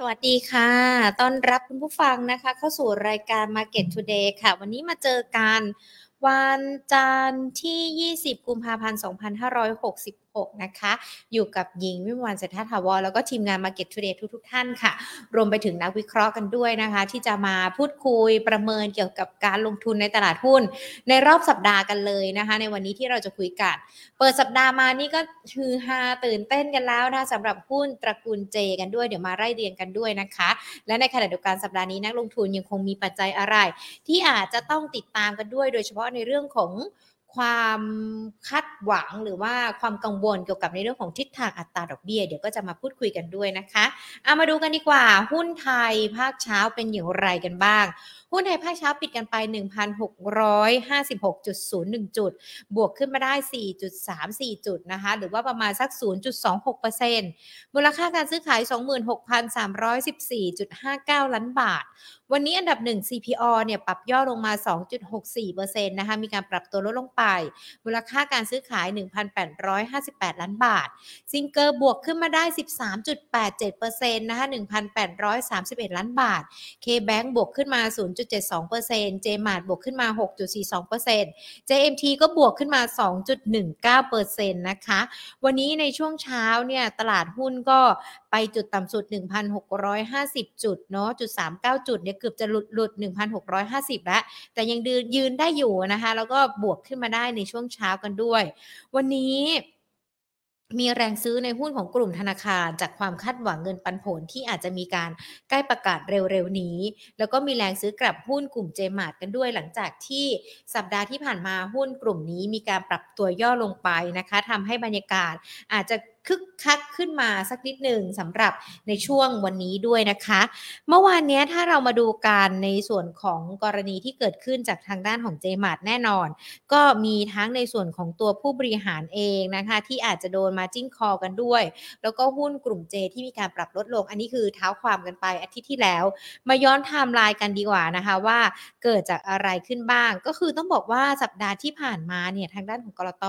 สวัสดีค่ะ ต้อนรับคุณผู้ฟังนะคะ เข้าสู่รายการ Market Today ค่ะ วันนี้มาเจอกัน วันจันทร์ที่ 20 กุมภาพันธ์ 2560 6 นะคะ อยู่กับหญิงวิมวันเศรษฐาถาวรแล้วก็ทีมงาน Market Today ทุกทุกท่านค่ะ รวมไปถึงนักวิเคราะห์กันด้วยนะคะ ที่จะมาพูดคุยประเมินเกี่ยวกับการลงทุนในตลาดหุ้น ในรอบสัปดาห์กันเลยนะคะ ในวันนี้ที่เราจะคุยกัน เปิดสัปดาห์มานี่ก็ฮือฮาตื่นเต้นกันแล้วนะสำหรับหุ้นตระกูลเจ กันด้วยเดี๋ยวมาไล่เรียงกันด้วยนะคะ และในขณะเดียวกันสัปดาห์นี้นักลงทุนยังคงมีปัจจัยอะไร ที่อาจจะต้องติดตามกันด้วย โดยเฉพาะในเรื่องของ ความคาดหวังหรือว่าความกังวลเกี่ยวกับในเรื่องของทิศทางอัตราดอกเบี้ยเดี๋ยวก็จะมาพูดคุยกันด้วยนะคะเอามาดูกันดีกว่า หุ้นไทยภาคเช้าเป็นอย่างไรกันบ้าง หุ้นไทยภาคเช้าปิดกันไป 1,656.01 จุด บวกขึ้นมาได้ 4.34 จุดนะคะหรือว่าประมาณสัก 0.26%มูลค่าการซื้อขาย 26,314.59 ล้านบาท วันนี้อันดับ 1 CPO เนี่ยปรับย่อลงมา 2.64%นะคะ มีการปรับตัวลดลงไป มูลค่าการซื้อขาย 1,858 ล้านบาท ซิงเกอร์บวกขึ้นมาได้ 13.87%นะคะ 1,831 ล้านบาท K-Bank บวกขึ้นมา 0.72% JMart บวกขึ้นมา 6.42% JMT ก็บวกขึ้นมา 2.19%นะคะ วันนี้ในช่วงเช้าเนี่ยตลาดหุ้นก็ไปจุดต่ำสุด 1,650 จุดเนาะจุด 39 จุดเนี่ยเกือบจะหลุดหลุด 1,650 แล้ว แต่ยังยืนได้อยู่นะคะ แล้วก็บวกขึ้นมาได้ในช่วงเช้ากันด้วย วันนี้มีแรงซื้อในหุ้นของกลุ่มธนาคารจากความคาดหวังเงินปันผลที่อาจจะมีการใกล้ประกาศเร็วๆนี้ แล้วก็มีแรงซื้อกลับหุ้นกลุ่มเจมาร์ทกันด้วยหลังจากที่สัปดาห์ที่ผ่านมาหุ้นกลุ่มนี้มีการปรับตัวย่อลงไปนะคะทำให้บรรยากาศอาจจะ คึกคักขึ้นมาสักนิดหนึ่งสำหรับในช่วงวันนี้ด้วยนะคะ เมื่อวานนี้ถ้าเรามาดูการในส่วนของกรณีที่เกิดขึ้นจากทางด้านของเจมาร์ทแน่นอน ก็มีทั้งในส่วนของตัวผู้บริหารเองนะคะ ที่อาจจะโดน margin call กันด้วย แล้วก็หุ้นกลุ่มเจที่มีการปรับลดลง อันนี้คือเท้าความกันไปอาทิตย์ที่แล้ว มาย้อนไทม์ไลน์กันดีกว่านะคะว่าเกิดจากอะไรขึ้นบ้าง ก็คือต้องบอกว่าสัปดาห์ที่ผ่านมาเนี่ยทางด้านของก.ล.ต.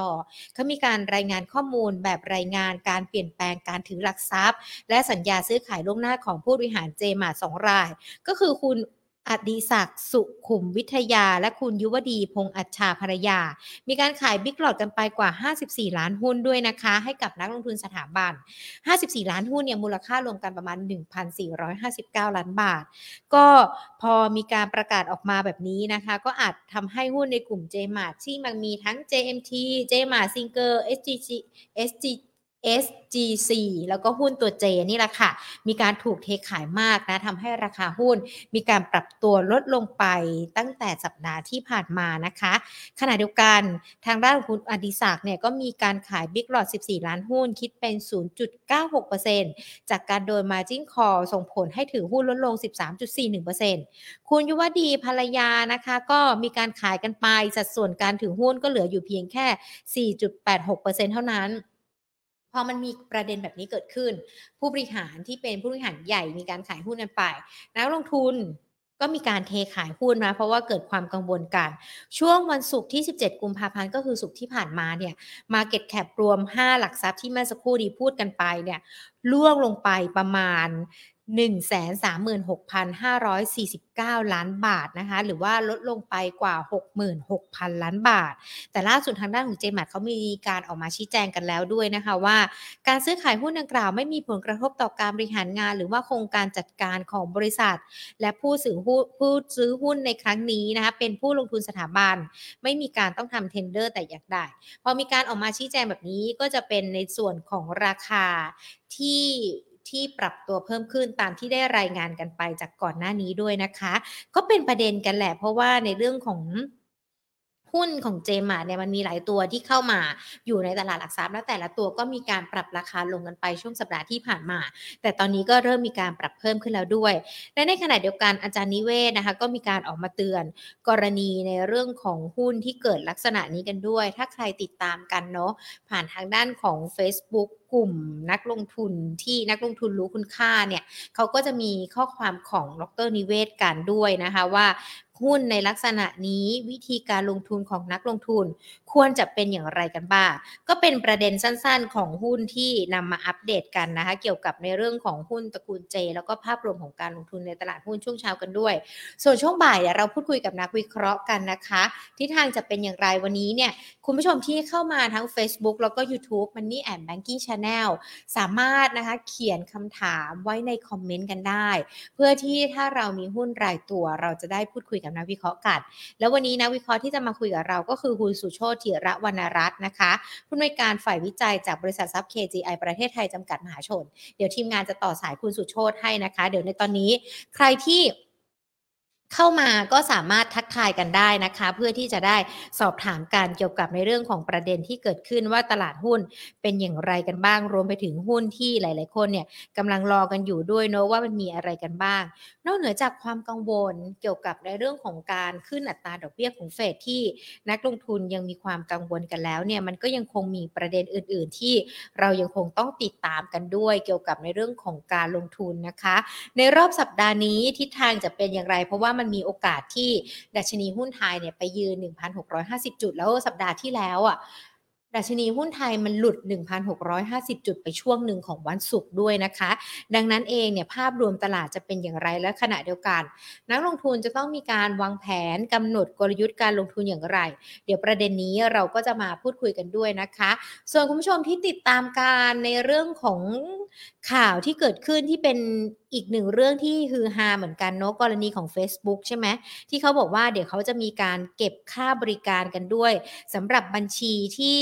เขามีการรายงานข้อมูลแบบรายงานการเปลี่ยนแปลงการถือหลักทรัพย์ และสัญญาซื้อขายล่วงหน้าของผู้บริหารเจมาร์ทสองราย ก็คือคุณอดิศักดิ์สุขุมวิทยา และคุณยุวดี พงษ์อัชฌาภรรยา มีการขายบิ๊กหลอดกันไปกว่า 54 ล้านหุ้นด้วยนะคะ ให้กับนักลงทุนสถาบัน 54 ล้านหุ้นเนี่ยมูลค่ารวมกันประมาณ 1,459 ล้านบาท ก็พอมีการประกาศออกมาแบบนี้นะคะ ก็อาจทำให้หุ้นในกลุ่ม JMart ที่มันมีทั้ง JMT JMart Singer SGG SG SGC แล้วก็หุ้นตัว J นี่แหละค่ะ มีการถูกเทขายมากนะทำให้ราคาหุ้น มีการปรับตัวลดลงไปตั้งแต่สัปดาห์ที่ผ่านมานะคะ ขณะเดียวกันทางด้านคุณอดิศักเนี่ยก็มีการขายบิ๊กหลอด 14 ล้านหุ้น คิดเป็น 0.96%จากการโดนมาจิ้งคอส่งผลให้ถือหุ้นลดลง 13.41%คุณยุวดีภรรยานะคะก็มีการขายกันไปสัดส่วนการถือหุ้นก็เหลืออยู่เพียงแค่ 4.86%เท่านั้น พอมันมีประเด็นแบบนี้เกิดขึ้น ผู้บริหารที่เป็นผู้บริหารใหญ่มีการขายหุ้นกันไป นักลงทุนก็มีการเทขายหุ้นนะเพราะว่าเกิดความกังวลกัน ช่วงวันศุกร์ที่ 17 กุมภาพันธ์ก็คือศุกร์ที่ผ่านมาเนี่ยมาเก็ตแคปรวม 5 หลักทรัพย์ที่เมื่อสักครู่ดีพูดกันไปเนี่ยล่วงลงไปประมาณ 136,549 ล้านบาทนะคะ หรือว่าลดลงไปกว่า 66,000 ล้านบาท แต่ล่าสุดทางด้านของเจมัดเขามีการออกมาชี้แจงกันแล้วด้วยนะคะว่า การซื้อขายหุ้นดังกล่าวไม่มีผลกระทบต่อการบริหารงาน หรือว่าโครงการจัดการของบริษัท และผู้ซื้อหุ้นผู้ซื้อหุ้นในครั้งนี้นะคะเป็นผู้ลงทุนสถาบัน ไม่มีการต้องทำเทนเดอร์แต่อย่างใดพอมีการออกมาชี้แจงแบบนี้ก็จะเป็นในส่วนของราคาที่ ที่ปรับตัวเพิ่มขึ้นตามที่ได้รายงานกันไปจากก่อนหน้านี้ด้วยนะคะ ก็เป็นประเด็นกันแหละ เพราะว่าในเรื่องของหุ้นของเจมาเนี่ยมันมีหลายตัวที่เข้ามาอยู่ในตลาดหลักทรัพย์และแต่ละตัวก็มีการปรับราคาลงกันไปช่วงสัปดาห์ที่ผ่านมา แต่ตอนนี้ก็เริ่มมีการปรับเพิ่มขึ้นแล้วด้วย และในขณะเดียวกันอาจารย์นิเวศนะคะก็มีการออกมาเตือนกรณีในเรื่องของหุ้นที่เกิดลักษณะนี้กันด้วย ถ้าใครติดตามกันเนาะผ่านทางด้านของ Facebook กลุ่มนักลงทุนที่นักลงทุนรู้คุณค่าเนี่ยเขาก็จะมีข้อความของดรนิเวศกันด้วยนะคะว่า หุ้นในลักษณะนี้วิธีการลงทุนของนักลงทุน ควรจะเป็นอย่างไรกันบ้าง ก็เป็นประเด็นสั้นๆของหุ้นที่นำมาอัปเดตกันนะคะ เกี่ยวกับในเรื่องของหุ้นตระกูลเจ แล้วก็ภาพรวมของการลงทุนในตลาดหุ้นช่วงเช้ากันด้วย ส่วนช่วงบ่ายเดี๋ยวเราพูดคุยกับนักวิเคราะห์กันนะคะที่ทางจะเป็นอย่างไรวันนี้เนี่ยคุณผู้ชมที่เข้ามาทั้ง Facebook แล้วก็ YouTube Money and Banking Channel สามารถนะคะเขียนคำถามไว้ในคอมเมนต์กันได้ เพื่อที่ถ้าเรามีหุ้นรายตัวเราจะได้พูดคุยกับนักวิเคราะห์กัน แล้ววันนี้นักวิเคราะห์ที่จะมาคุยกับเราก็คือคุณสุโชติระวรรณรัตน์นะคะผู้อำนวยการฝ่ายวิจัยจากบริษัทซับเคจีไอประเทศไทยจำกัดมหาชน เดี๋ยวทีมงานจะต่อสายคุณสุโชติให้นะคะ เดี๋ยวในตอนนี้ใครที่ เข้ามาก็สามารถทักทายกันได้นะคะ เพื่อที่จะได้สอบถามการเกี่ยวกับในเรื่องของประเด็นที่เกิดขึ้นว่าตลาดหุ้นเป็นอย่างไรกันบ้าง รวมไปถึงหุ้นที่หลาย ๆ คนเนี่ยกำลังรอกันอยู่ด้วยเนาะว่ามันมีอะไรกันบ้าง นอกเหนือจากความกังวลเกี่ยวกับในเรื่องของการขึ้นอัตราดอกเบี้ยของเฟดที่นักลงทุนยังมีความกังวลกันแล้วเนี่ยมันก็ยังคงมีประเด็นอื่น ๆ ที่เรายังคงต้องติดตามกันด้วย เกี่ยวกับในเรื่องของการลงทุนนะคะ ในรอบสัปดาห์นี้ทิศทางจะเป็นอย่างไรเพราะว่ามันมีโอกาสที่ดัชนีหุ้นไทยเนี่ยไปยืน 1,650 จุด แล้วสัปดาห์ที่แล้วอะ ดัชนีหุ้นไทยมันหลุด 1,650 จุดไปช่วงหนึ่งของวันศุกร์ด้วยนะคะ ดังนั้นเองเนี่ยภาพรวมตลาดจะเป็นอย่างไรและขณะเดียวกัน นักลงทุนจะต้องมีการวางแผนกำหนดกลยุทธ์การลงทุนอย่างไร เดี๋ยวประเด็นนี้เราก็จะมาพูดคุยกันด้วยนะคะ ส่วนคุณผู้ชมที่ติดตามการในเรื่องของข่าวที่เกิดขึ้นที่เป็นอีกหนึ่งเรื่องที่ฮือฮาเหมือนกันเนาะกรณีของ Facebook ใช่ไหมที่เขาบอกว่าเดี๋ยวเขาจะมีการเก็บค่าบริการกันด้วยสำหรับบัญชีที่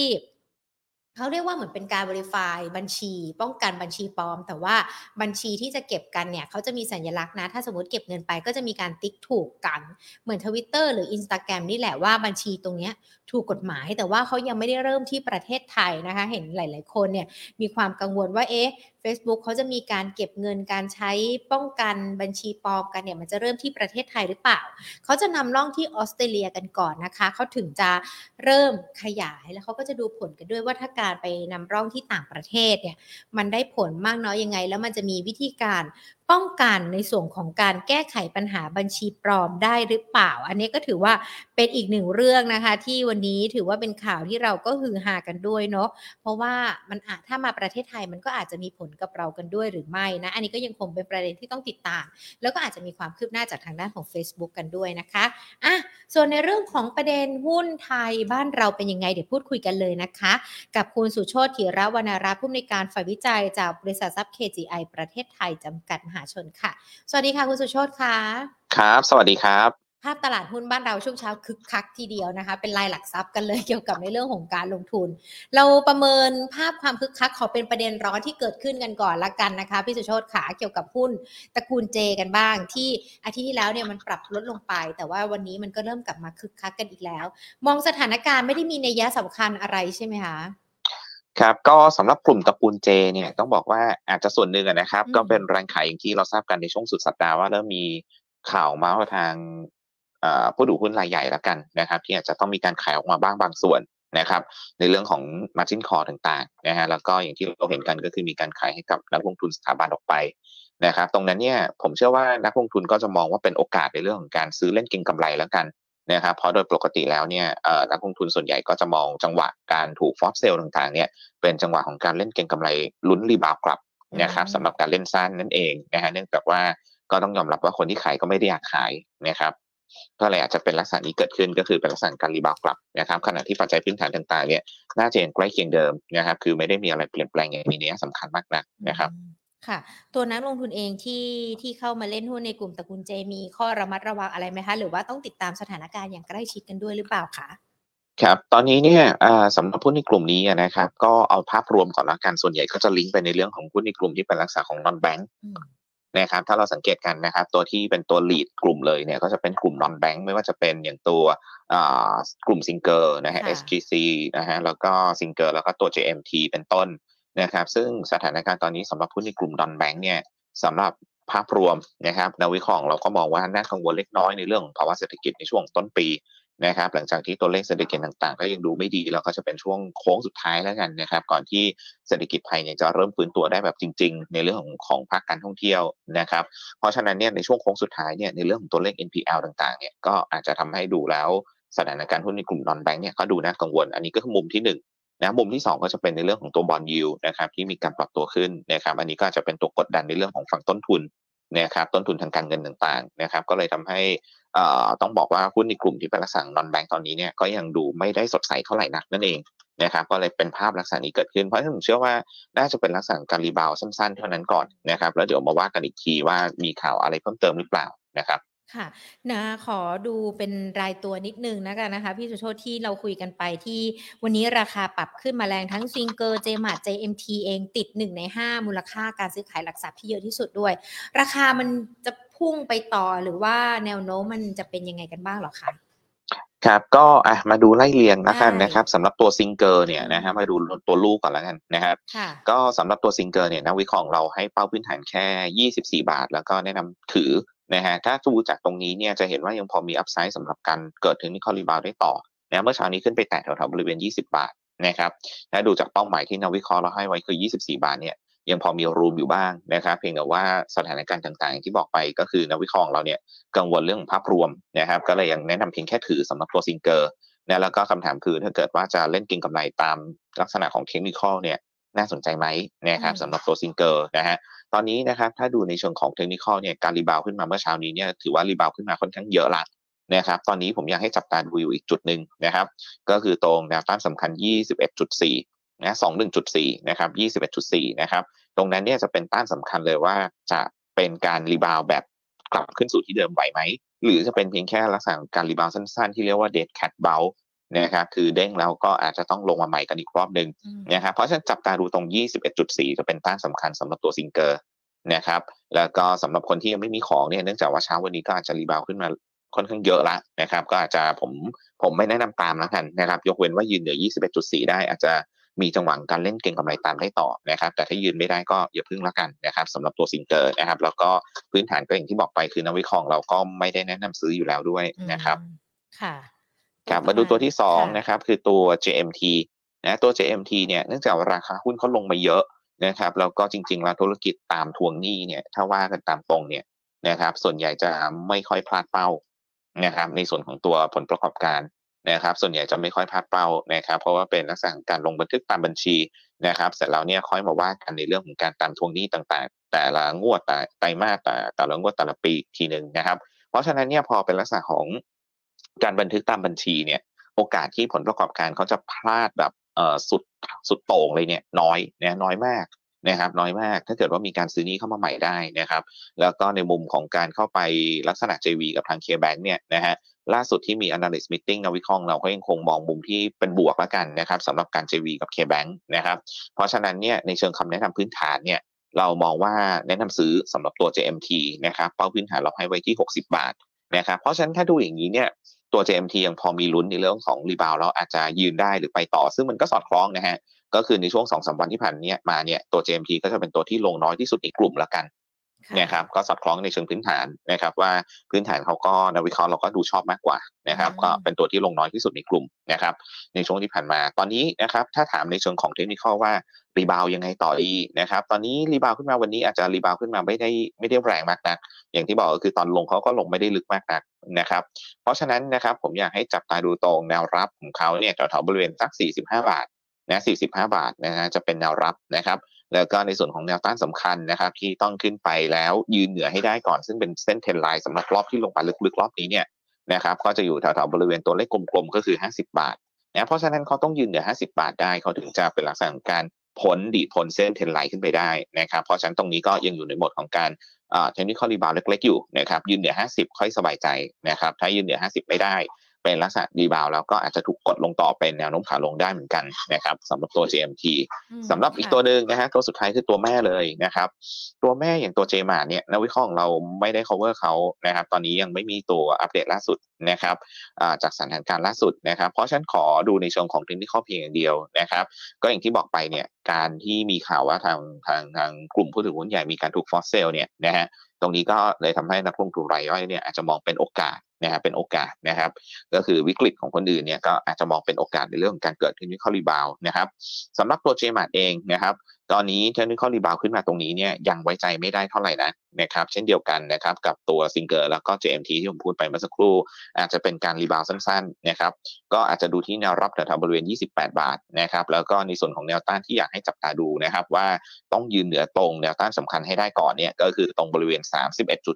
เขาเรียกว่าเหมือนเป็นการ verify บัญชี ป้องกันบัญชีปลอม แต่ว่าบัญชีที่จะเก็บกันเนี่ยเขาจะมีสัญลักษณ์นะ ถ้าสมมติเก็บเงินไปก็จะมีการติ๊กถูกกัน เหมือนทวิตเตอร์หรือ Instagram นี่แหละว่าบัญชีตรงนี้ถูกกฎหมาย แต่ว่าเขายังไม่ได้เริ่มที่ประเทศไทยนะคะ เห็นหลาย ๆ คนเนี่ยมีความกังวลว่าเอ๊ะ Facebook เขาจะมีการเก็บเงินการใช้ป้องกันบัญชีปลอมกันเนี่ยมันจะเริ่มที่ประเทศไทยหรือเปล่า เขาจะนำร่องที่ออสเตรเลียกันก่อนนะคะเขาถึงจะเริ่มขยายแล้วเขาก็จะดูผลกันด้วยว่าถ้าการไปนำร่องที่ต่างประเทศเนี่ยมันได้ผลมากน้อยยังไง แล้วมันจะมีวิธีการ ป้องกันในส่วนของการแก้ไขปัญหาบัญชีปลอมได้หรือเปล่า อันนี้ก็ถือว่าเป็นอีกหนึ่งเรื่องนะคะ ที่วันนี้ถือว่าเป็นข่าวที่เราก็ฮือฮากันด้วยเนาะเพราะว่ามันอาจถ้ามาประเทศไทยมันก็อาจจะมีผลกับเรากันด้วยหรือไม่นะ อันนี้ก็ยังคงเป็นประเด็นที่ต้องติดตาม แล้วก็อาจจะมีความคืบหน้าจากทางด้านของ Facebook กันด้วยนะคะอะส่วนในเรื่องของประเด็นหุ้นไทยบ้านเราเป็นยังไงเดี๋ยวพูดคุยกันเลยนะคะ กับคุณสุโชติธีระวรรณรัตน์ผู้อำนวยการฝ่ายวิจัยจากบริษัทซับ KGI ประเทศไทยจำกัดมหาชนค่ะ สวัสดีค่ะคุณสุโชติค่ะ ครับ สวัสดีครับ ภาพตลาดหุ้นบ้านเราช่วงเช้าคึกคักทีเดียวนะคะ เป็นรายหลักทรัพย์กันเลยเกี่ยวกับในเรื่องของการลงทุน เราประเมินภาพความคึกคักขอเป็นประเด็นร้อนที่เกิดขึ้นกันก่อนละกันนะคะพี่สุโชตขาเกี่ยวกับหุ้นตระกูลเจกันบ้าง ที่อาทิตย์ที่แล้วเนี่ยมันปรับลดลงไป แต่ว่าวันนี้มันก็เริ่มกลับมาคึกคักกันอีกแล้ว มองสถานการณ์ไม่ได้มีนัยยะสำคัญอะไรใช่ไหมคะ ครับก็สำหรับกลุ่มตระกูลเจเนี่ยต้องบอกว่าอาจจะส่วนหนึ่งอะนะครับอืมก็เป็นแรงขายอย่างที่เราทราบกันในช่วงสุดสัปดาห์ว่าเริ่มมีข่าวมาว่าทางเอ่อผู้ถือหุ้นรายใหญ่แล้วกันนะครับ ที่อาจจะต้องมีการขายออกมาบ้างบางส่วนนะครับ ในเรื่องของ margin call ต่างๆนะฮะแล้วก็อย่างที่เราเห็นกันก็คือมีการขายให้กับนักลงทุนสถาบันออกไปนะครับ ตรงนั้นเนี่ยผมเชื่อว่านักลงทุนก็จะมองว่าเป็นโอกาสในเรื่องของการซื้อเล่นเก็งกำไรแล้วกัน นะครับเพราะโดยปกติแล้วเนี่ยเอ่อนักลงทุนส่วนใหญ่ก็จะมองจังหวะการถูก force sell ต่างๆเนี่ยเป็นจังหวะของการเล่นเก็งกำไรลุ้น rebound กลับนะครับอืมสำหรับการเล่นสั้นนั่นเองนะฮะเนื่องจากว่าก็ต้องยอมรับว่าคนที่ขายก็ไม่ได้อยากขายนะครับก็เลยอาจจะเป็นลักษณะนี้เกิดขึ้นก็คือเป็นลักษณะการ rebound กลับนะครับขณะที่ปัจจัยพื้นฐานต่างๆเนี่ยน่าจะยังใกล้เคียงเดิมนะครับคือไม่ได้มีอะไรเปลี่ยนแปลงอย่างมีนัยสำคัญมากนักนะครับอืม ค่ะ ตัวนักลงทุนเองที่ที่เข้ามาเล่นหุ้นในกลุ่มตระกูลเจมีข้อระมัดระวังอะไรไหมคะ หรือว่าต้องติดตามสถานการณ์อย่างใกล้ชิดกันด้วยหรือเปล่าคะครับตอนนี้เนี่ยอ่าสำหรับหุ้นในกลุ่มนี้อะนะครับก็เอาภาพรวมก่อนละกันส่วนใหญ่ก็จะลิงก์ไปในเรื่องของหุ้นในกลุ่มที่เป็นลักษณะของ non bank อืมนะครับถ้าเราสังเกตกันนะครับตัวที่เป็นตัว lead กลุ่มเลยเนี่ยก็จะเป็นกลุ่ม non bank ไม่ว่าจะเป็นอย่างตัวอ่ากลุ่ม Singer นะฮะค่ะ SGC นะฮะแล้วก็ Singer แล้วก็ตัว JMT เป็นต้น นะครับซึ่งสถานการณ์ตอนนี้สำหรับหุ้นในกลุ่ม non bank เนี่ยสำหรับภาพรวมนะครับนักวิเคราะห์ของเราก็มองว่าน่ากังวลเล็กน้อยในเรื่องของภาวะเศรษฐกิจในช่วงต้นปีนะครับหลังจากที่ตัวเลขเศรษฐกิจต่างๆ ก็ยังดูไม่ดีแล้วก็จะเป็นช่วงโค้งสุดท้ายแล้วกันนะครับ ก่อนที่เศรษฐกิจไทยเนี่ยจะเริ่มฟื้นตัวได้แบบจริง ๆ ในเรื่องของของภาคการท่องเที่ยวนะครับ เพราะฉะนั้นเนี่ยในช่วงโค้งสุดท้ายเนี่ยในเรื่องของตัวเลข NPL ต่างๆเนี่ยก็อาจจะทำให้ดูแล้วสถานการณ์หุ้นในกลุ่ม non-bank เนี่ยก็ดูน่ากังวล อันนี้ก็คือมุมที่1 นะมุมที่ 2 ก็จะเป็นในเรื่องของตัว bond yield นะครับที่มีการปรับตัวขึ้นนะครับอันนี้ก็จะเป็นตัวกดดันในเรื่องของฝั่งต้นทุนนะครับต้นทุนทางการเงินต่างๆนะครับก็เลยทำให้ต้องบอกว่าหุ้นในกลุ่มที่เป็นลักษณะ non-bank ตอนนี้เนี่ยก็ยังดูไม่ได้สดใสเท่าไหร่นักนั่นเองนะครับก็เลยเป็นภาพลักษณะนี้เกิดขึ้น เพราะฉะนั้นผมเชื่อว่าน่าจะเป็นลักษณะการ rebound สั้นๆ เท่านั้นก่อนนะครับแล้วเดี๋ยวมาว่ากันอีกทีว่ามีข่าวอะไรเพิ่มเติมหรือเปล่านะครับ ค่ะ นะ ขอดูเป็นรายตัวนิดนึงนะกันนะคะ พี่สุโชตที่เราคุยกันไปที่วันนี้ราคาปรับขึ้นมาแรงทั้งซิงเกอร์เจมาร์ทเจเอ็มทีเองติดหนึ่งในห้ามูลค่าการซื้อขายหลักทรัพย์ที่เยอะที่สุดด้วย ราคามันจะพุ่งไปต่อหรือว่าแนวโน้มมันจะเป็นยังไงกันบ้างหรอคะครับก็อะมาดูไล่เรียงแล้วกันนะครับสำหรับตัวซิงเกอร์เนี่ยนะฮะมาดูตัวลูกก่อนแล้วกันนะครับก็สำหรับตัวซิงเกอร์เนี่ยนักวิเคราะห์เราให้เป้าพื้นฐานแค่ 24 บาท แล้วก็แนะนำถือ นะฮะถ้าดูจากตรงนี้เนี่ยจะเห็นว่ายังพอมี upside สำหรับการเกิด technical rebound ได้ต่อนะเมื่อเช้านี้ขึ้นไปแตะแถวๆบริเวณ 20 บาทนะครับถ้าดูจากเป้าหมายที่นักวิเคราะห์เราให้ไว้คือ 24 บาทเนี่ยยังพอมี room อยู่บ้างนะครับ เพียงแต่ว่าสถานการณ์ต่างๆ ที่บอกไปก็คือนักวิเคราะห์เราเนี่ยกังวลเรื่องภาพรวมนะครับ ก็เลยยังแนะนำเพียงแค่ถือสำหรับตัวซิงเกอร์นะแล้วก็คำถามคือถ้าเกิดว่าจะเล่นเก็งกำไรตามลักษณะของเทคนิคเนี่ย น่าสนใจไหมนะครับสำหรับตัวซิงเกอร์นะฮะตอนนี้นะครับถ้าดูในเชิงของเทคนิคเนี่ยการ rebound ขึ้นมาเมื่อเช้านี้เนี่ยถือว่า rebound ขึ้นมาค่อนข้างเยอะละนะครับตอนนี้ผมอยากให้จับตาดูอยู่อีกจุดหนึ่งนะครับก็คือตรงแนวต้านสำคัญ 21.4นะ21.4นะครับ21.4นะครับตรงนั้นเนี่ยจะเป็นต้านสำคัญเลยว่าจะเป็นการ rebound แบบกลับขึ้นสู่ที่เดิมไหวไหมหรือจะเป็นเพียงแค่ลักษณะการ rebound สั้นๆ ที่เรียกว่า dead cat bounce นะครับคือเด้งแล้วก็อาจจะต้องลงมาใหม่กันอีกรอบหนึ่งนะครับเพราะฉะนั้นจับตาดูตรง 21.4 จะเป็นต้านสำคัญสำหรับตัวซิงเกอร์นะครับแล้วก็สำหรับคนที่ยังไม่มีของเนี่ยเนื่องจากว่าเช้าวันนี้ก็อาจจะ rebound ขึ้นมาค่อนข้างเยอะละนะครับก็อาจจะผมผมไม่แนะนำตามแล้วกันนะครับยกเว้นว่ายืนเหนือ 21.4 ได้อาจจะมีจังหวะการเล่นเก็งกำไรตามได้ต่อนะครับแต่ถ้ายืนไม่ได้ก็อย่าพึ่งแล้วกันนะครับสำหรับตัวซิงเกอร์นะครับแล้วก็พื้นฐานก็อย่างที่บอกไปคือนักวิเคราะห์เราก็ไม่ได้แนะนำซื้ออยู่แล้วด้วยนะครับค่ะ กลับมาดูตัวที่สองนะครับคือตัว JMT นะตัว JMT เนี่ยเนื่องจากราคาหุ้นเขาลงมาเยอะนะครับแล้วก็จริงๆแล้วธุรกิจตามทวงหนี้เนี่ยถ้าว่ากันตามตรงเนี่ยนะครับส่วนใหญ่จะไม่ค่อยพลาดเป้านะครับในส่วนของตัวผลประกอบการนะครับส่วนใหญ่จะไม่ค่อยพลาดเป้านะครับเพราะว่าเป็นลักษณะการลงบันทึกตามบัญชีนะครับเสร็จแล้วเนี่ยค่อยมาว่ากันในเรื่องของการตามทวงหนี้ต่างๆ แต่ละงวดแต่ไตรมาสแต่แต่ละงวดแต่ละปีทีหนึ่งนะครับ เพราะฉะนั้นเนี่ยพอเป็นลักษณะของ การบันทึกตามบัญชีเนี่ย โอกาสที่ผลประกอบการเขาจะพลาดแบบสุดสุดโต่งเลยเนี่ยน้อยนะน้อยมากนะครับน้อยมากถ้าเกิดว่ามีการซื้อนี้เข้ามาใหม่ได้นะครับ แล้วก็ในมุมของการเข้าไปลักษณะ JV กับทางเคแบงเนี่ยนะฮะล่าสุดที่มี analyst meeting นวิเคราะห์เราก็ยังคงมองมุมที่เป็นบวกแล้วกันนะครับสำหรับการ JV กับ KBank นะครับเพราะฉะนั้นเนี่ยในเชิงคำแนะนำพื้นฐานเนี่ยเรามองว่าแนะนำซื้อสำหรับตัว JMT นะครับเป้าพื้นฐานเราให้ไว้ที่ 60 บาทนะครับเพราะฉะนั้นถ้าดูอย่างนี้เนี่ย ตัว JMT ยังพอมีลุ้นในเรื่องของรีบาวแล้วอาจจะยืนได้หรือไปต่อ ซึ่งมันก็สอดคล้องนะฮะก็คือในช่วงสองสาวันที่ผ่านนี้มาเนี่ยตัว JMT ก็จะเป็นตัวที่ลงน้อยที่สุดในกลุ่มแล้วกัน นะครับก็สอดคล้องในเชิงพื้นฐานนะครับ ว่าพื้นฐานเขาก็นวิเคราะห์เราก็ดูชอบมากกว่านะครับ ก็เป็นตัวที่ลงน้อยที่สุดในกลุ่มนะครับ ในช่วงที่ผ่านมาตอนนี้นะครับ ถ้าถามในเชิงของเทคนิคว่ารีบาวยังไงต่อดีนะครับ ตอนนี้รีบาวขึ้นมาวันนี้อาจจะรีบาวขึ้นมาไม่ได้ไม่ได้แรงมากนัก อย่างที่บอกก็คือตอนลงเขาก็ลงไม่ได้ลึกมากนักนะครับ เพราะฉะนั้นนะครับผมอยากให้จับตาดูตรงแนวรับของเขาเนี่ยแถวๆบริเวณสัก 45 บาทนะ45 บาทนะฮะจะเป็นแนวรับนะครับ แล้วก็ในส่วนของแนวต้านสำคัญนะครับ ที่ต้องขึ้นไปแล้วยืนเหนือให้ได้ก่อน ซึ่งเป็นเส้นเทนไลน์สำหรับรอบที่ลงมาลึกๆรอบนี้เนี่ยนะครับก็จะอยู่แถวๆบริเวณตัวเลขกลมๆก็คือ 50 บาทนะเพราะฉะนั้นเขาต้องยืนเหนือ 50 บาทได้เขาถึงจะเป็นลักษณะของการพ้นดีพ้นเส้น trend line ขึ้นไปได้นะครับเพราะฉะนั้นตรงนี้ก็ยังอยู่ในโหมดของการ technical rebound เล็กๆอยู่นะครับยืนเหนือ 50 ค่อยสบายใจนะครับถ้ายืนเหนือ 50 ไม่ได้ เป็นลักษณะ rebound แล้วก็อาจจะถูกกดลงต่อเป็นแนวโน้มขาลงได้เหมือนกันนะครับสำหรับตัว JMT สำหรับอีกตัวหนึ่งนะฮะตัวสุดท้ายคือตัวแม่เลยนะครับตัวแม่อย่างตัว JMART เนี่ยนักวิเคราะห์ของเราไม่ได้ cover เขานะครับตอนนี้ยังไม่มีตัวอัปเดตล่าสุดนะครับจากสถานการณ์ล่าสุดนะครับ เพราะฉะนั้นขอดูในเชิงของเทคนิคเพียงอย่างเดียวนะครับ ก็อย่างที่บอกไปเนี่ยการที่มีข่าวว่าทางทางทางกลุ่มผู้ถือหุ้นใหญ่มีการถูก force sell เนี่ยนะฮะ ตรงนี้ก็เลยทำให้นักลงทุนรายย่อยเนี่ยอาจจะมองเป็นโอกาสนะครับเป็นโอกาสนะครับ ก็คือวิกฤตของคนอื่นเนี่ยก็อาจจะมองเป็นโอกาสในเรื่องของการเกิด technical rebound นะครับสำหรับตัวเจมาร์ทเองนะครับ ตอนนี้ technical rebound ขึ้นมาตรงนี้เนี่ยยังไว้ใจไม่ได้เท่าไหร่นะนะครับเช่นเดียวกันนะครับกับตัวซิงเกอร์แล้วก็ JMT ที่ผมพูดไปเมื่อสักครู่ อาจจะเป็นการ rebound สั้นๆนะครับก็อาจจะดูที่แนวรับแถวๆบริเวณ 28 บาทนะครับแล้วก็ในส่วนของแนวต้านที่อยากให้จับตาดูนะครับว่าต้องยืนเหนือตรงแนวต้านสำคัญให้ได้ก่อนเนี่ยก็คือตรงบริเวณ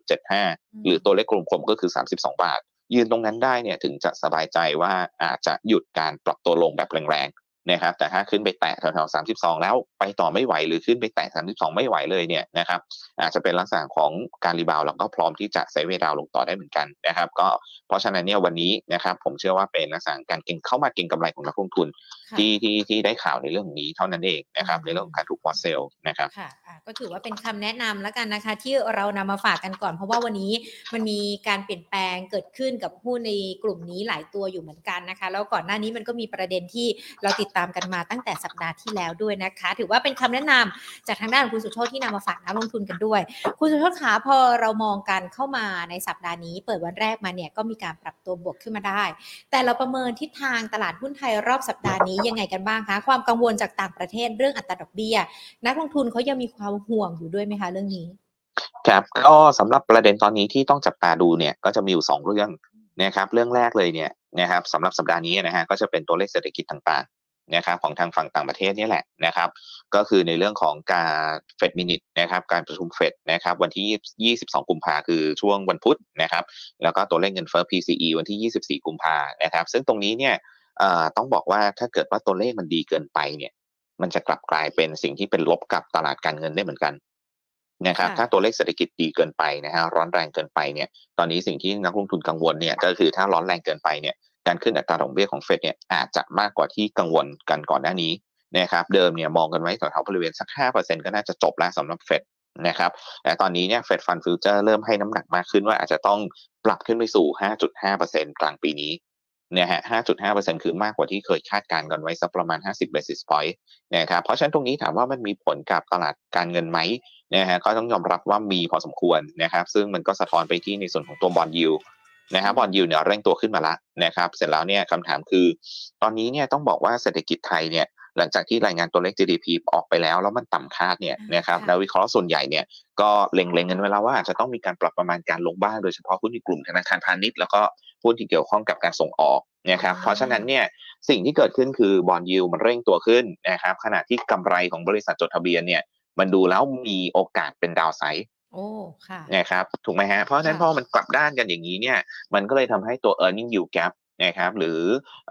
31.75 หรือตัวเลขกลมๆก็คือ 32 บาท ยืนตรงนั้นได้เนี่ยถึงจะสบายใจว่าอาจจะหยุดการปรับตัวลงแบบแรง นะครับแต่ถ้าขึ้นไปแตะแถวๆ32แล้วไปต่อไม่ไหวหรือขึ้นไปแตะสามสิบสองไม่ไหวเลยเนี่ยนะครับอาจจะเป็นลักษณะของการรีบาวแล้วก็พร้อมที่จะไซเวดาวลงต่อได้เหมือนกันนะครับ ก็เพราะฉะนั้นเนี่ยวันนี้นะครับผมเชื่อว่าเป็นลักษณะการเก็งเข้ามาเก็งกำไรของนักลงทุน ที่ที่ที่ได้ข่าวในเรื่องนี้เท่านั้นเองนะครับในเรื่องของการถูกพอเซลนะครับค่ะก็ถือว่าเป็นคำแนะนำแล้วกันนะคะ ที่เรานำมาฝากกันก่อนเพราะว่าวันนี้มันมีการเปลี่ยนแปลงเกิดขึ้นกับหุ้นในกลุ่มนี้หลายตัวอยู่เหมือนกันนะคะ แล้วก่อนหน้านี้มันก็มีประเด็นที่เราติดตามกันมาตั้งแต่สัปดาห์ที่แล้วด้วยนะคะ ถือว่าเป็นคำแนะนำจากทางด้านคุณสุโชตที่นำมาฝากนักลงทุนกันด้วย คุณสุโชตขาพอเรามองกันเข้ามาในสัปดาห์นี้ เปิดวันแรกมาเนี่ยก็มีการปรับตัวบวกขึ้นมาได้ แต่เราประเมินทิศทางตลาดหุ้นไทยรอบสัปดาห์นี้ยังไงกันบ้างคะ ความกังวลจากต่างประเทศเรื่องอัตราดอกเบี้ย นักลงทุนเขายังมีความห่วงอยู่ด้วยไหมคะเรื่องนี้ครับก็สำหรับประเด็นตอนนี้ที่ต้องจับตาดูเนี่ยก็จะมีอยู่สองเรื่องนะครับเรื่องแรกเลยเนี่ยนะครับสำหรับสัปดาห์นี้นะฮะก็จะเป็นตัวเลขเศรษฐกิจต่างๆนะครับของทางฝั่งต่างประเทศนี่แหละนะครับ ก็คือในเรื่องของการเฟดมินิทนะครับการประชุมเฟดนะครับวันที่ 22 กุมภาคือช่วงวันพุธนะครับแล้วก็ตัวเลขเงินเฟ้อ PCE วันที่ 24 กุมภานะครับซึ่งตรงนี้เนี่ย ต้องบอกว่าถ้าเกิดว่าตัวเลขมันดีเกินไปเนี่ย มันจะกลับกลายเป็นสิ่งที่เป็นลบกับตลาดการเงินได้เหมือนกันนะครับถ้าตัวเลขเศรษฐกิจดีเกินไปนะฮะร้อนแรงเกินไปเนี่ย ตอนนี้สิ่งที่นักลงทุนกังวลเนี่ยก็คือถ้าร้อนแรงเกินไปเนี่ยการขึ้นอัตราดอกเบี้ยของเฟดเนี่ยอาจจะมากกว่าที่กังวลกันก่อนหน้านี้นะครับเดิมเนี่ยมองกันไว้แถวๆบริเวณสัก 5%ก็น่าจะจบแล้วสำหรับเฟดนะครับแต่ตอนนี้เนี่ย Fed Fund Future เริ่มให้น้ำหนักมากขึ้นว่าอาจจะต้องปรับขึ้นไปสู่ 5.5%กลางปีนี้ เนี่ยฮะ 5.5%คือมากกว่าที่เคยคาดการณ์กันไว้สักประมาณ 50 basis point นะครับเพราะฉะนั้นตรงนี้ถามว่ามันมีผลกับตลาดการเงินไหมนะฮะก็ต้องยอมรับว่ามีพอสมควรนะครับ ซึ่งมันก็สะท้อนไปที่ในส่วนของตัว bond yield นะครับ bond yield เนี่ยเร่งตัวขึ้นมาละนะครับ เสร็จแล้วเนี่ยคำถามคือ ตอนนี้เนี่ยต้องบอกว่าเศรษฐกิจไทยเนี่ย หลังจากที่รายงานตัวเลข GDP ออกไปแล้ว แล้วมันต่ำคาดเนี่ยนะครับนักวิเคราะห์ส่วนใหญ่เนี่ยก็เล็งๆกันไว้แล้วว่าจะต้องมีการปรับประมาณการลงบ้างโดยเฉพาะหุ้นในกลุ่มธนาคารพาณิชย์แล้วก็หุ้นที่เกี่ยวข้องกับการส่งออกนะครับเพราะฉะนั้นเนี่ยสิ่งที่เกิดขึ้นคือบอลยูมันเร่งตัวขึ้นนะครับขณะที่กำไรของบริษัทจดทะเบียนเนี่ยมันดูแล้วมีโอกาสเป็นดาวไซด์โอ้ค่ะนะครับถูกไหมฮะเพราะฉะนั้นพอมันกลับด้านกันอย่างนี้เนี่ยมันก็เลยทำให้ตัว e a r n i n g yield gap นะครับหรือ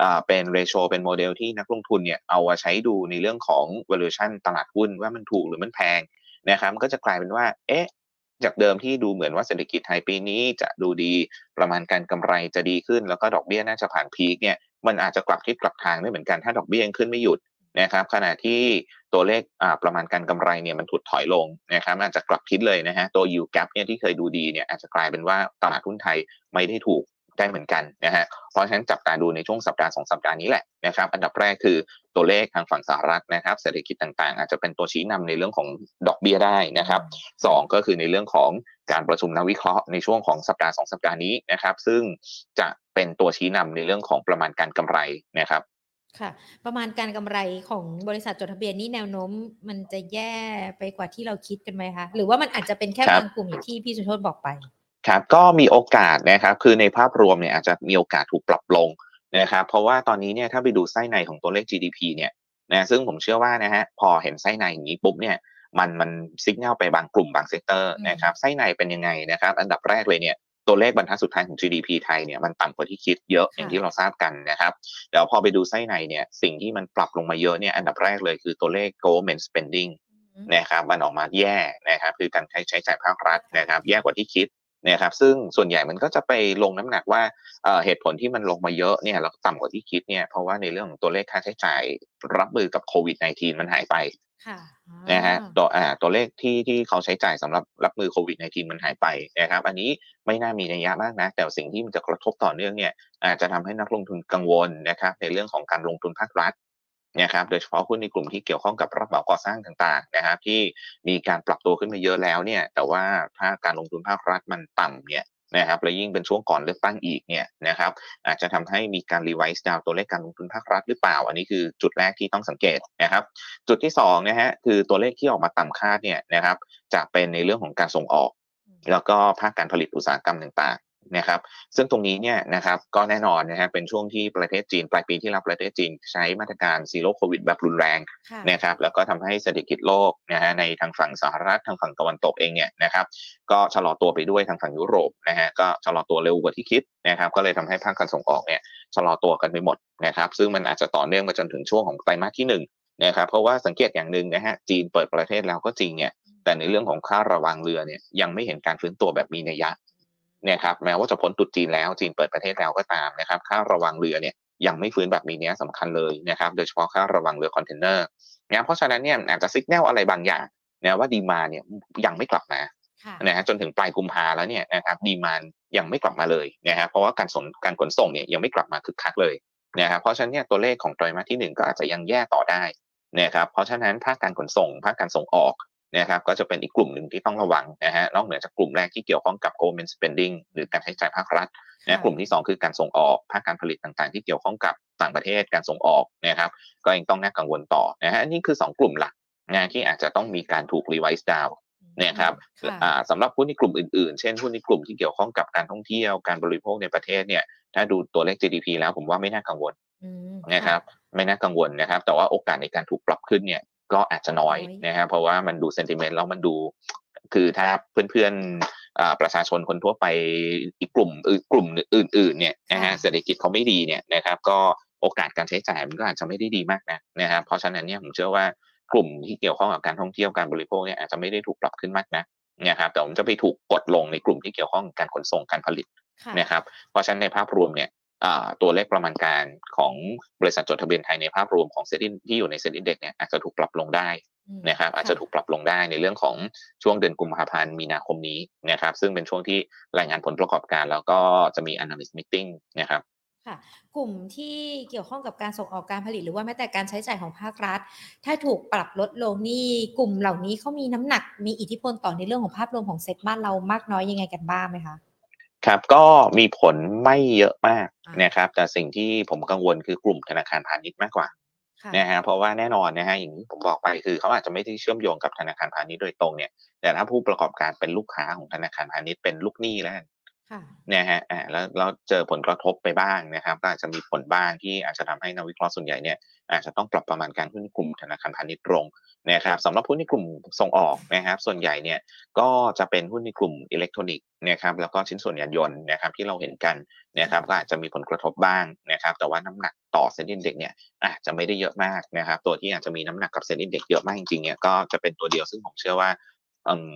อเป็นเรโชเป็นโมเดลที่นักลงทุนเนี่ยเอามาใช้ดูในเรื่องของ valuation ตลาดหุ้นว่ามันถูกหรือมันแพงนะครับก็จะกลายเป็นว่าเอ๊ะจากเดิมที่ดูเหมือนว่าเศรษฐกิจไทยปีนี้จะดูดีประมาณการกำไรจะดีขึ้น แล้วก็ดอกเบี้ยน่าจะผ่านพีคเนี่ยมันอาจจะกลับทิศกลับทางได้เหมือนกันถ้าดอกเบี้ยยังขึ้นไม่หยุดนะครับขณะที่ตัวเลขประมาณการกำไรเนี่ยมันถูดถอยลงนะครับอาจจะกลับทิศเลยนะฮะตัว yield gap เนี่ยที่เคยดูดีเนี่ยอาจจะกลายเป็นว่าตลาดหุ้นไทยไม่ได้ถูก ได้เหมือนกันนะฮะเพราะฉะนั้นจับตาดูในช่วงสัปดาห์สองสัปดาห์นี้แหละนะครับอันดับแรกคือตัวเลขทางฝั่งสหรัฐนะครับเศรษฐกิจต่างๆ อาจจะเป็นตัวชี้นำในเรื่องของดอกเบี้ยได้นะครับสองก็คือในเรื่องของการประชุมนักวิเคราะห์ในช่วงของสัปดาห์สองสัปดาห์นี้นะครับ ซึ่งจะเป็นตัวชี้นำในเรื่องของประมาณการกำไรนะครับค่ะประมาณการกำไรของบริษัทจดทะเบียนนี่แนวโน้ม มันจะแย่ไปกว่าที่เราคิดกันไหมคะ หรือว่ามันอาจจะเป็นแค่บางกลุ่มอย่างที่พี่สุโชคบอกไป ครับก็มีโอกาสนะครับคือในภาพรวมเนี่ยอาจจะมีโอกาสถูกปรับลงนะครับเพราะว่าตอนนี้เนี่ยถ้าไปดูไส้ในของตัวเลข GDP เนี่ยนะซึ่งผมเชื่อว่านะฮะพอเห็นไส้ในอย่างนี้ปุ๊บเนี่ยมันมัน signal ไปบางกลุ่มบาง sector นะครับไส้ในเป็นยังไงนะครับอันดับแรกเลยเนี่ยตัวเลขบรรทัดสุดท้ายของ GDP ไทยเนี่ยมันต่ำกว่าที่คิดเยอะอย่างที่เราทราบกันนะครับเดี๋ยวพอไปดูไส้ในเนี่ยสิ่งที่มันปรับลงมาเยอะเนี่ยอันดับแรกเลยคือตัวเลข government spending นะครับมันออกมาแย่นะครับคือการใช้ใช้จ่ายภาครัฐนะครับแย่กว่าที่คิด นะครับซึ่งส่วนใหญ่มันก็จะไปลงน้ำหนักว่าเหตุผลที่มันลงมาเยอะเนี่ยแล้วต่ำกว่าที่คิดเนี่ยเพราะว่าในเรื่องของตัวเลขค่าใช้จ่ายรับมือกับโควิด -19 มันหายไปนะฮะตัวอ่าตัวเลขที่ที่เขาใช้จ่ายสำหรับรับมือโควิด -19 มันหายไปนะครับอันนี้ไม่น่ามีนัยยะมากนะ แต่สิ่งที่มันจะกระทบต่อเนื่องเนี่ยอาจจะทำให้นักลงทุนกังวลนะครับในเรื่องของการลงทุนภาครัฐ นะครับโดยเฉพาะหุ้นในกลุ่มที่เกี่ยวข้องกับรับเหมาก่อสร้างต่างๆนะครับที่มีการปรับตัวขึ้นมาเยอะแล้วเนี่ยแต่ว่าถ้าการลงทุนภาครัฐมันต่ำเนี่ยนะครับและยิ่งเป็นช่วงก่อนเลือกตั้งอีกเนี่ยนะครับอาจจะทำให้มีการ revise down ตัวเลขการลงทุนภาครัฐหรือเปล่า อันนี้คือจุดแรกที่ต้องสังเกตนะครับ จุดที่2นะฮะคือตัวเลขที่ออกมาต่ำคาดเนี่ยนะครับจะเป็นในเรื่องของการส่งออก แล้วก็ภาคการผลิตอุตสาหกรรมต่าง นะครับซึ่งตรงนี้เนี่ยนะครับก็แน่นอนนะฮะเป็นช่วงที่ประเทศจีน ปลายปีที่แล้วประเทศจีนใช้มาตรการซีโร่โควิดแบบรุนแรงค่ะนะครับแล้วก็ทำให้เศรษฐกิจโลกนะฮะในทางฝั่งสหรัฐทางฝั่งตะวันตกเองเนี่ยนะครับก็ชะลอตัวไปด้วยทางฝั่งยุโรปนะฮะก็ชะลอตัวเร็วกว่าที่คิดนะครับก็เลยทำให้ภาคการส่งออกเนี่ยชะลอตัวกันไปหมดนะครับซึ่งมันอาจจะต่อเนื่องมาจนถึงช่วงของไตรมาสที่หนึ่งนะครับเพราะว่าสังเกตอย่างหนึ่งนะฮะจีนเปิดประเทศแล้วก็จริงเนี่ยแต่ในเรื่องของค่าระวังเรือเนี่ยยังไม่เห็นการฟื้นตัวแบบมีนัยยะ เนี่ยครับแม้ว่าจะพ้นตรุษจีนแล้วจีนเปิดประเทศแล้วก็ตามนะครับค่าระวังเรือเนี่ยยังไม่ฟื้นแบบมีนัยสำคัญเลยนะครับโดยเฉพาะค่าระวังเรือคอนเทนเนอร์นะเพราะฉะนั้นเนี่ยอาจจะสัญญาณอะไรบางอย่างนะว่า demand เนี่ยยังไม่กลับมาค่ะนะฮะจนถึงปลายกุมภาแล้วเนี่ยนะครับ demand ยังไม่กลับมาเลยนะฮะเพราะว่าการส่งการขนส่งเนี่ยยังไม่กลับมาคึกคักเลยนะครับเพราะฉะนั้นเนี่ยตัวเลขของไตรมาสที่หนึ่งก็อาจจะยังแย่ต่อได้นะครับเพราะฉะนั้นภาคการขนส่งภาคการส่งออก นะครับก็จะเป็นอีกกลุ่มหนึ่งที่ต้องระวังนะฮะนอกเหนือจากกลุ่มแรกที่เกี่ยวข้องกับ government spending หรือการใช้จ่ายภาครัฐนะกลุ่มที่ 2 คือการส่งออกภาคการผลิตต่างๆ ที่เกี่ยวข้องกับต่างประเทศการส่งออกนะครับก็ยังต้องน่ากังวลต่อนะฮะอันนี่คือ 2 กลุ่มหลักนะที่อาจจะต้องมีการถูก revise down นะครับค่ะอ่าสำหรับหุ้นในกลุ่มอื่นๆ เช่นหุ้นในกลุ่มที่เกี่ยวข้องกับการท่องเที่ยวการบริโภคในประเทศเนี่ยถ้าดูตัวเลข GDP แล้วผมว่าไม่น่ากังวลอืมนะครับไม่น่ากังวลนะครับ แต่ว่าโอกาสในการถูกปรับขึ้นเนี่ย ก็อาจจะน้อยน้อยนะครับเพราะว่ามันดูเซนติเมนต์แล้วมันดูคือถ้าเพื่อนๆอ่าประชาชนคนทั่วไปอีกกลุ่มอื่นกลุ่มอื่น ๆ เนี่ยนะฮะเศรษฐกิจเขาไม่ดีเนี่ยนะครับ ก็โอกาสการใช้จ่ายมันก็อาจจะไม่ได้ดีมากนะนะครับเพราะฉะนั้นเนี่ยผมเชื่อว่ากลุ่มที่เกี่ยวข้องกับการท่องเที่ยวการบริโภคเนี่ยอาจจะไม่ได้ถูกปรับขึ้นมากนะนะครับแต่ผมจะไปถูกกดลงในกลุ่มที่เกี่ยวข้องกับการขนส่งการผลิตค่ะนะครับ เพราะฉะนั้นในภาพรวมเนี่ยอ่า ตัวเลขประมาณการของบริษัทจดทะเบียนไทยในภาพรวมของเซ็นที่อยู่ในเซ็นดิเด็กเนี่ยอาจจะถูกปรับลงได้อืมนะครับอาจจะถูกปรับลงได้ในเรื่องของช่วงเดือนกุมภาพันธ์มีนาคมนี้นะครับซึ่งเป็นช่วงที่รายงานผลประกอบการ แล้วก็จะมี analyst meeting นะครับค่ะกลุ่มที่เกี่ยวข้องกับการส่งออกการผลิตหรือว่าแม้แต่การใช้จ่ายของภาครัฐ ถ้าถูกปรับลดลงนี่กลุ่มเหล่านี้เขามีน้ำหนักมีอิทธิพลต่อในเรื่องของภาพรวมของเซ็ตบ้านเรามากน้อยยังไงกันบ้างไหมคะ ครับก็มีผลไม่เยอะมากอ่านนะครับ แต่สิ่งที่ผมกังวลคือกลุ่มธนาคารพาณิชย์มากกว่าค่ะนะฮะเพราะว่าแน่นอนนะฮะอย่างที่ผมบอกไปคือเขาอาจจะไม่ได้เชื่อมโยงกับธนาคารพาณิชย์โดยตรงเนี่ยแต่ถ้าผู้ประกอบการเป็นลูกค้าของธนาคารพาณิชย์เป็นลูกหนี้แล้วกัน ค่ะนะฮะอ่าแล้วแล้วเจอผลกระทบไปบ้างนะครับ ก็อาจจะมีผลบ้างที่อาจจะทำให้นักวิเคราะห์ส่วนใหญ่เนี่ยอาจจะต้องปรับประมาณการหุ้นกลุ่มธนาคารพาณิชย์ลงนะครับสำหรับหุ้นในกลุ่มส่งออกนะครับ ส่วนใหญ่เนี่ยก็จะเป็นหุ้นในกลุ่มอิเล็กทรอนิกส์นะครับแล้วก็ชิ้นส่วนยานยนต์นะครับที่เราเห็นกันนะครับก็อาจจะมีผลกระทบบ้างนะครับ แต่ว่าน้ำหนักต่อเซ็นดินเด็กเนี่ยอาจจะไม่ได้เยอะมากนะครับ ตัวที่อาจจะมีน้ำหนักกับเซ็นดินเด็กเยอะมากจริงๆเนี่ยก็จะเป็นตัวเดียวซึ่งผมเชื่อว่า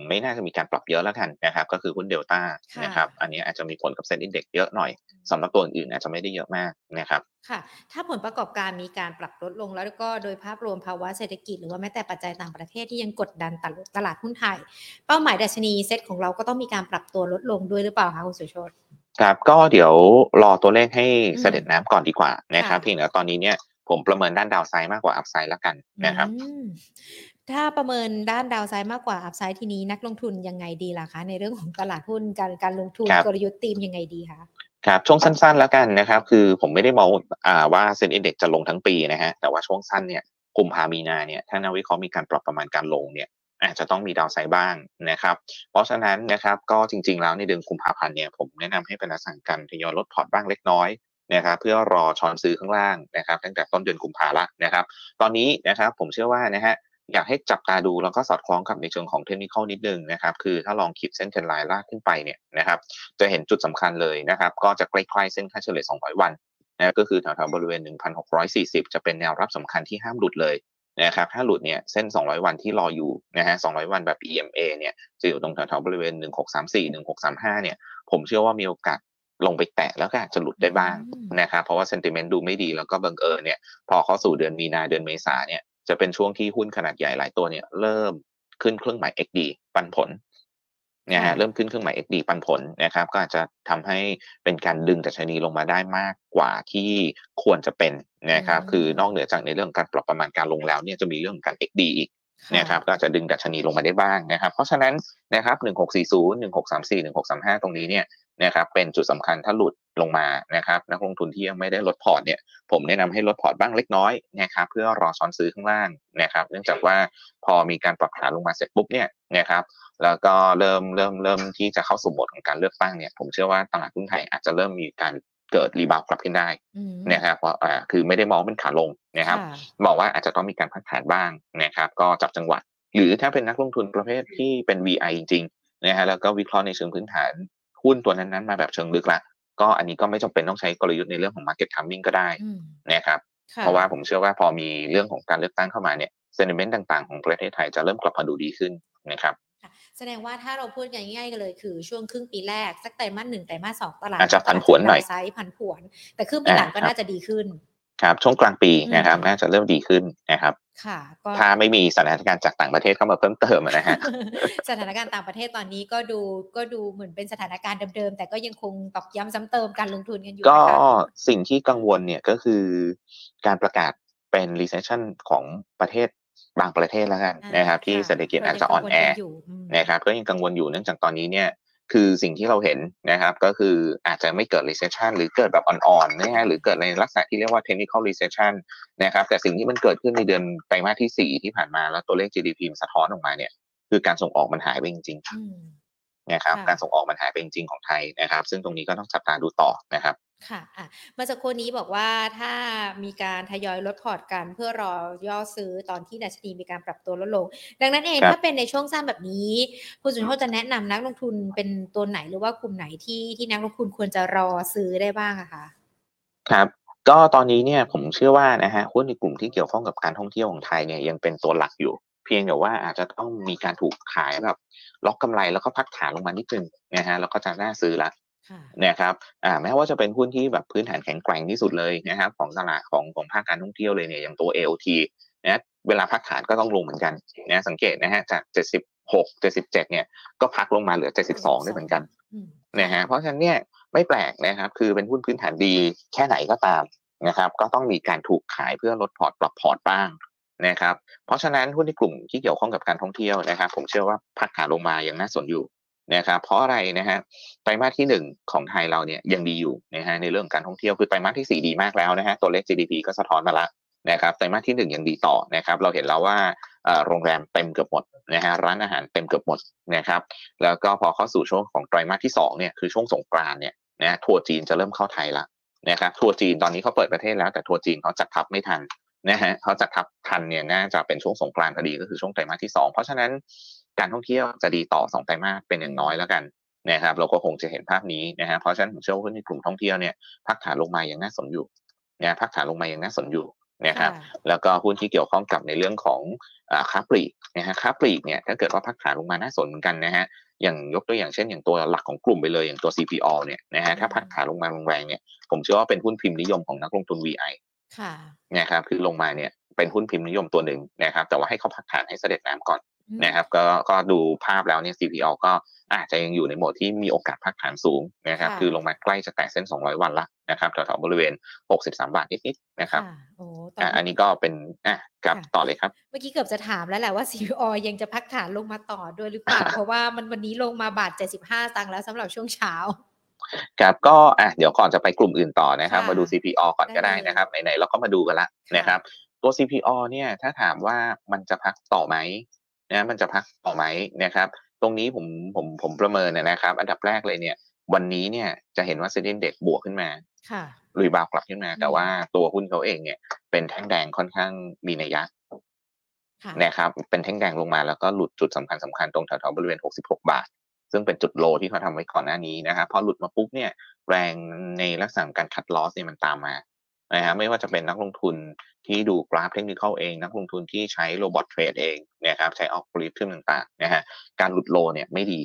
ไม่น่าจะมีการปรับเยอะแล้วกันนะครับ ก็คือหุ้นเดลต้าค่ะนะครับ อันนี้อาจจะมีผลกับเซ็นดินเด็กเยอะหน่อยสำหรับตัวอื่นๆอาจจะไม่ได้เยอะมากนะครับค่ะ ถ้าผลประกอบการมีการปรับลดลงแล้วก็โดยภาพรวมภาวะเศรษฐกิจหรือว่าแม้แต่ปัจจัยต่างประเทศที่ยังกดดันตลาดตลาดหุ้นไทย เป้าหมายดัชนีเซ็ตของเราก็ต้องมีการปรับตัวลดลงด้วยหรือเปล่าคะคุณสุโชคครับก็เดี๋ยวรอตัวเลขให้อืมสะเด็ดน้ำก่อนดีกว่านะครับค่ะเพียงแต่ตอนนี้เนี่ยผมประเมินด้าน downside มากกว่า upside แล้วกันนะครับอืม ถ้าประเมินด้าน downside มากกว่า upside ทีนี้นักลงทุนยังไงดีล่ะคะ ในเรื่องของตลาดหุ้นการการลงทุนครับกลยุทธ์ธีมยังไงดีคะครับช่วงสั้นๆแล้วกันนะครับ คือผมไม่ได้มองอ่าว่า SET Index จะลงทั้งปีนะฮะแต่ว่าช่วงสั้นเนี่ยกุมภามีนาเนี่ยถ้านักวิเคราะห์มีการปรับประมาณการลงเนี่ยอาจจะต้องมี downside บ้างนะครับ เพราะฉะนั้นนะครับก็จริงๆแล้วในเดือนกุมภาพันธ์เนี่ยผมแนะนำให้เป็นลักษณะการทยอยลดพอร์ตบ้างเล็กน้อยนะครับเพื่อรอช้อนซื้อข้างล่างนะครับ ตั้งแต่ต้นเดือนกุมภาละนะครับ ตอนนี้นะครับผมเชื่อว่านะฮะ อยากให้จับตาดูแล้วก็สอดคล้องกับในเชิงของเทคนิคนิดนึงนะครับ คือถ้าลองขีดเส้น trend line ลากขึ้นไปเนี่ยนะครับ จะเห็นจุดสำคัญเลยนะครับ ก็จะใกล้ๆเส้นค่าเฉลี่ย 200 วันนะก็คือแถวๆบริเวณ 1,640 จะเป็นแนวรับสำคัญที่ห้ามหลุดเลยนะครับถ้าหลุดเนี่ยเส้น 200 วันที่รออยู่นะฮะ 200 วันแบบ EMA เนี่ยจะอยู่ตรงแถวๆบริเวณ 1634 1635 เนี่ย ผมเชื่อว่ามีโอกาสลงไปแตะแล้วก็อาจจะหลุดได้บ้างนะครับเพราะว่าเซนติเมนต์ดูไม่ดีแล้วก็บังเอิญเนี่ยพอเข้าสู่เดือนมีนาเดือนเมษาเนี่ย จะเป็นช่วงที่หุ้นขนาดใหญ่หลายตัวเนี่ยเริ่มขึ้นเครื่องหมาย XD ปันผลนะฮะเริ่มขึ้นเครื่องหมาย XD ปันผลนะครับก็อาจจะทำให้เป็นการดึงดัชนีลงมาได้มากกว่าที่ควรจะเป็นนะครับคือนอกเหนือจากในเรื่องการปรับประมาณการลงแล้วเนี่ยจะมีเรื่องของการ XD อีกนะครับก็จะดึงดัชนีลงมาได้บ้างนะครับ เพราะฉะนั้นนะครับ 1640 1634 1635 ตรงนี้เนี่ย นะครับเป็นจุดสำคัญถ้าหลุดลงมานะครับนักลงทุนที่ยังไม่ได้ลดพอร์ตเนี่ยผมแนะนำให้ลดพอร์ตบ้างเล็กน้อยนะครับเพื่อรอช้อนซื้อข้างล่างนะครับเนื่องจากว่าพอมีการปรับฐานลงมาเสร็จปุ๊บเนี่ยนะครับแล้วก็เริ่มเริ่มเริ่มที่จะเข้าสู่โหมดของการเลือกตั้งเนี่ยผมเชื่อว่าตลาดหุ้นไทยอาจจะเริ่มมีการเกิดรีบาวกลับขึ้นได้นะครับเพราะอ่าคือไม่ได้มองเป็นขาลงนะครับมองว่าอาจจะต้องมีการพักฐานบ้างนะครับก็จับจังหวะ หรือถ้าเป็นนักลงทุนประเภทที่เป็น VI จริงๆนะฮะแล้วก็วิเคราะห์ในเชิงพื้นฐาน หุ้นตัวนั้นๆมาแบบเชิงลึกละก็อันนี้ก็ไม่จำเป็นต้องใช้กลยุทธ์ในเรื่องของ market timing ก็ได้นะครับเพราะว่าผมเชื่อว่าพอมีเรื่องของการเลือกตั้งเข้ามาเนี่ยเซนิเมนต์ต่างๆของประเทศไทยจะเริ่มกลับมาดูดีขึ้นนะครับแสดงว่าถ้าเราพูดง่ายๆกันเลยคือช่วงครึ่งปีแรก สักไตรมาสหนึ่งไตรมาสสองตลาดอาจจะผันผวนหน่อยไซส์ผันผวน แต่ครึ่งปีหลังก็น่าจะดีขึ้น ครับช่วงกลางปีนะครับน่าจะเริ่มดีขึ้นนะครับ ค่ะถ้าไม่มีสถานการณ์จากต่างประเทศเข้ามาเพิ่มเติมนะฮะสถานการณ์ต่างประเทศตอนนี้ก็ดูก็ดูเหมือนเป็นสถานการณ์เดิมๆ แต่ก็ยังคงตอกย้ำซ้ำเติมการลงทุนกันอยู่ ก็สิ่งที่กังวลเนี่ยก็คือการประกาศเป็น recession ของประเทศบางประเทศแล้วกันนะครับ ที่เศรษฐกิจอาจจะอ่อนแอนะครับก็ยังกังวลอยู่เนื่องจากตอนนี้เนี่ย คือสิ่งที่เราเห็นนะครับ ก็คืออาจจะไม่เกิด recession หรือเกิดแบบอ่อนๆนะฮะหรือเกิดในลักษณะที่เรียกว่า technical recession นะครับ แต่สิ่งที่มันเกิดขึ้นในเดือนไตรมาสที่ 4 ที่ผ่านมาแล้วตัวเลข GDP มันสะท้อนออกมาเนี่ย คือการส่งออกมันหายไปจริงๆนะครับ การส่งออกมันหายไปจริงๆของไทยนะครับ ซึ่งตรงนี้ก็ต้องจับตาดูต่อนะครับ ค่ะอะเมื่อสักครู่นี้บอกว่าถ้ามีการทยอยลดพอร์ตกันเพื่อรอย่อซื้อตอนที่ดัชนีมีการปรับตัวลดลง ดังนั้นเองถ้าเป็นในช่วงสั้นแบบนี้ คุณสุนทรจะแนะนำนักลงทุนเป็นตัวไหนหรือว่ากลุ่มไหนที่ที่นักลงทุนควรจะรอซื้อได้บ้างอะคะครับก็ตอนนี้เนี่ยผมเชื่อว่านะฮะหุ้นในกลุ่มที่เกี่ยวข้องกับการท่องเที่ยวของไทยเนี่ยยังเป็นตัวหลักอยู่ เพียงแต่ว่าอาจจะต้องมีการถูกขายแบบล็อกกำไรแล้วก็พักฐานลงมานิดนึงนะฮะแล้วก็จะน่าซื้อละ นะครับอ่าแม้ว่าจะเป็นหุ้นที่แบบพื้นฐานแข็งแกร่งที่สุดเลยนะครับ ของตลาดของของภาคการท่องเที่ยวเลยเนี่ยอย่างตัว AOT นะเวลาพักฐานก็ต้องลงเหมือนกันนะสังเกตนะฮะจาก 76 77เนี่ยก็พักลงมาเหลือ 72ได้เหมือนกันนะฮะเพราะฉะนั้นเนี่ยไม่แปลกนะครับ คือเป็นหุ้นพื้นฐานดีแค่ไหนก็ตามนะครับ ก็ต้องมีการถูกขายเพื่อลดพอร์ตปรับพอร์ตบ้างนะครับ เพราะฉะนั้นหุ้นในกลุ่มที่เกี่ยวข้องกับการท่องเที่ยวนะครับ ผมเชื่อว่าพักฐานลงมายังน่าสนอยู่ นะครับเพราะอะไรนะฮะไตรมาสที่หนึ่งของไทยเราเนี่ยยังดีอยู่นะฮะในเรื่องการท่องเที่ยวคือไตรมาสที่สี่ดีมากแล้วนะฮะตัวเลข GDP ก็สะท้อนมาละนะครับไตรมาสที่หนึ่งยังดีต่อนะครับเราเห็นแล้วว่าโรงแรมเต็มเกือบหมดนะฮะร้านอาหารเต็มเกือบหมดนะครับแล้วก็พอเข้าสู่ช่วงของไตรมาสที่สองเนี่ยคือช่วงสงกรานเนี่ยนะทัวร์จีนจะเริ่มเข้าไทยละนะครับทัวร์จีนตอนนี้เขาเปิดประเทศแล้วแต่ทัวร์จีนเขาจัดทับไม่ทันนะฮะเขาจัดทับทันเนี่ยน่าจะเป็นช่วงสงกรานต์พอดีก็คือช่วงไตรมาสที่สองเพราะฉะนั้น การท่องเที่ยวจะดีต่อสองไตรมาสเป็นอย่างน้อยแล้วกันนะครับเราก็คงจะเห็นภาพนี้นะฮะเพราะฉะนั้นผมเชื่อว่าในกลุ่มท่องเที่ยวเนี่ยพักฐานลงมาอย่างน่าสนอยู่นะพักฐานลงมาอย่างน่าสนอยู่นะครับแล้วก็หุ้นที่เกี่ยวข้องกับในเรื่องของค้าปลีกนะฮะค้าปลีกเนี่ยถ้าเกิดว่าพักฐานลงมาน่าสนเหมือนกันนะฮะอย่างยกตัวอย่างเช่นอย่างตัวหลักของกลุ่มไปเลยอย่างตัว CPO เนี่ยนะฮะถ้าพักฐานลงมาแรงเนี่ยผมเชื่อว่าเป็นหุ้นพิมพ์นิยมของนักลงทุน VI ค่ะนะครับคือลงมาเนี่ยเป็นหุ้นพิมพ์นิยมตัวหนึ่งนะครับแต่ว่าให้เขาพักฐานให้เสด็จน้ำก่อน นะครับก็ก็ดูภาพแล้วเนี่ย CPO ก็อาจจะยังอยู่ในโหมดที่มีโอกาสพักฐานสูงนะครับ คือลงมาใกล้จะแตะเส้น 200 วันละนะครับแถวๆบริเวณ 63 บาทนิดๆนะครับอ่าอันนี้ก็เป็นอะกับต่อเลยครับ เมื่อกี้เกือบจะถามแล้วแหละว่า CPO ยังจะพักฐานลงมาต่อด้วยหรือเปล่า เพราะว่ามันวันนี้ลงมาบาท 75ตังค์แล้วสำหรับช่วงเช้าครับก็อะเดี๋ยวก่อนจะไปกลุ่มอื่นต่อนะครับ มาดู CPO ก่อนก็ได้นะครับไหนๆเราก็มาดูกันละนะครับตัว CPO เนี่ยถ้าถามว่ามันจะพักต่อไหม นะมันจะพักต่อไหมนะครับ ตรงนี้ผมผมผมประเมินนะครับ อันดับแรกเลยเนี่ย วันนี้เนี่ยจะเห็นว่าเซ็นดิเด็กบวกขึ้นมารีบาวกลับขึ้นมา แต่ว่าตัวหุ้นเขาเองเนี่ย เป็นแท่งแดงค่อนข้างมีนัยยะนะครับ เป็นแท่งแดงลงมาแล้วก็หลุดจุดสำคัญสำคัญตรงแถวๆบริเวณ 66 บาท ซึ่งเป็นจุดโลที่เขาทำไว้ก่อนหน้านี้นะครับพอหลุดมาปุ๊บเนี่ยแรงในลักษณะการ cut loss เนี่ยมันตามมา นะฮะไม่ว่าจะเป็นนักลงทุนที่ดูกราฟเทคนิคเอง นักลงทุนที่ใช้ robot trade เองนะครับใช้อัลกอริทึมต่างๆนะฮะการหลุด low เนี่ยไม่ดี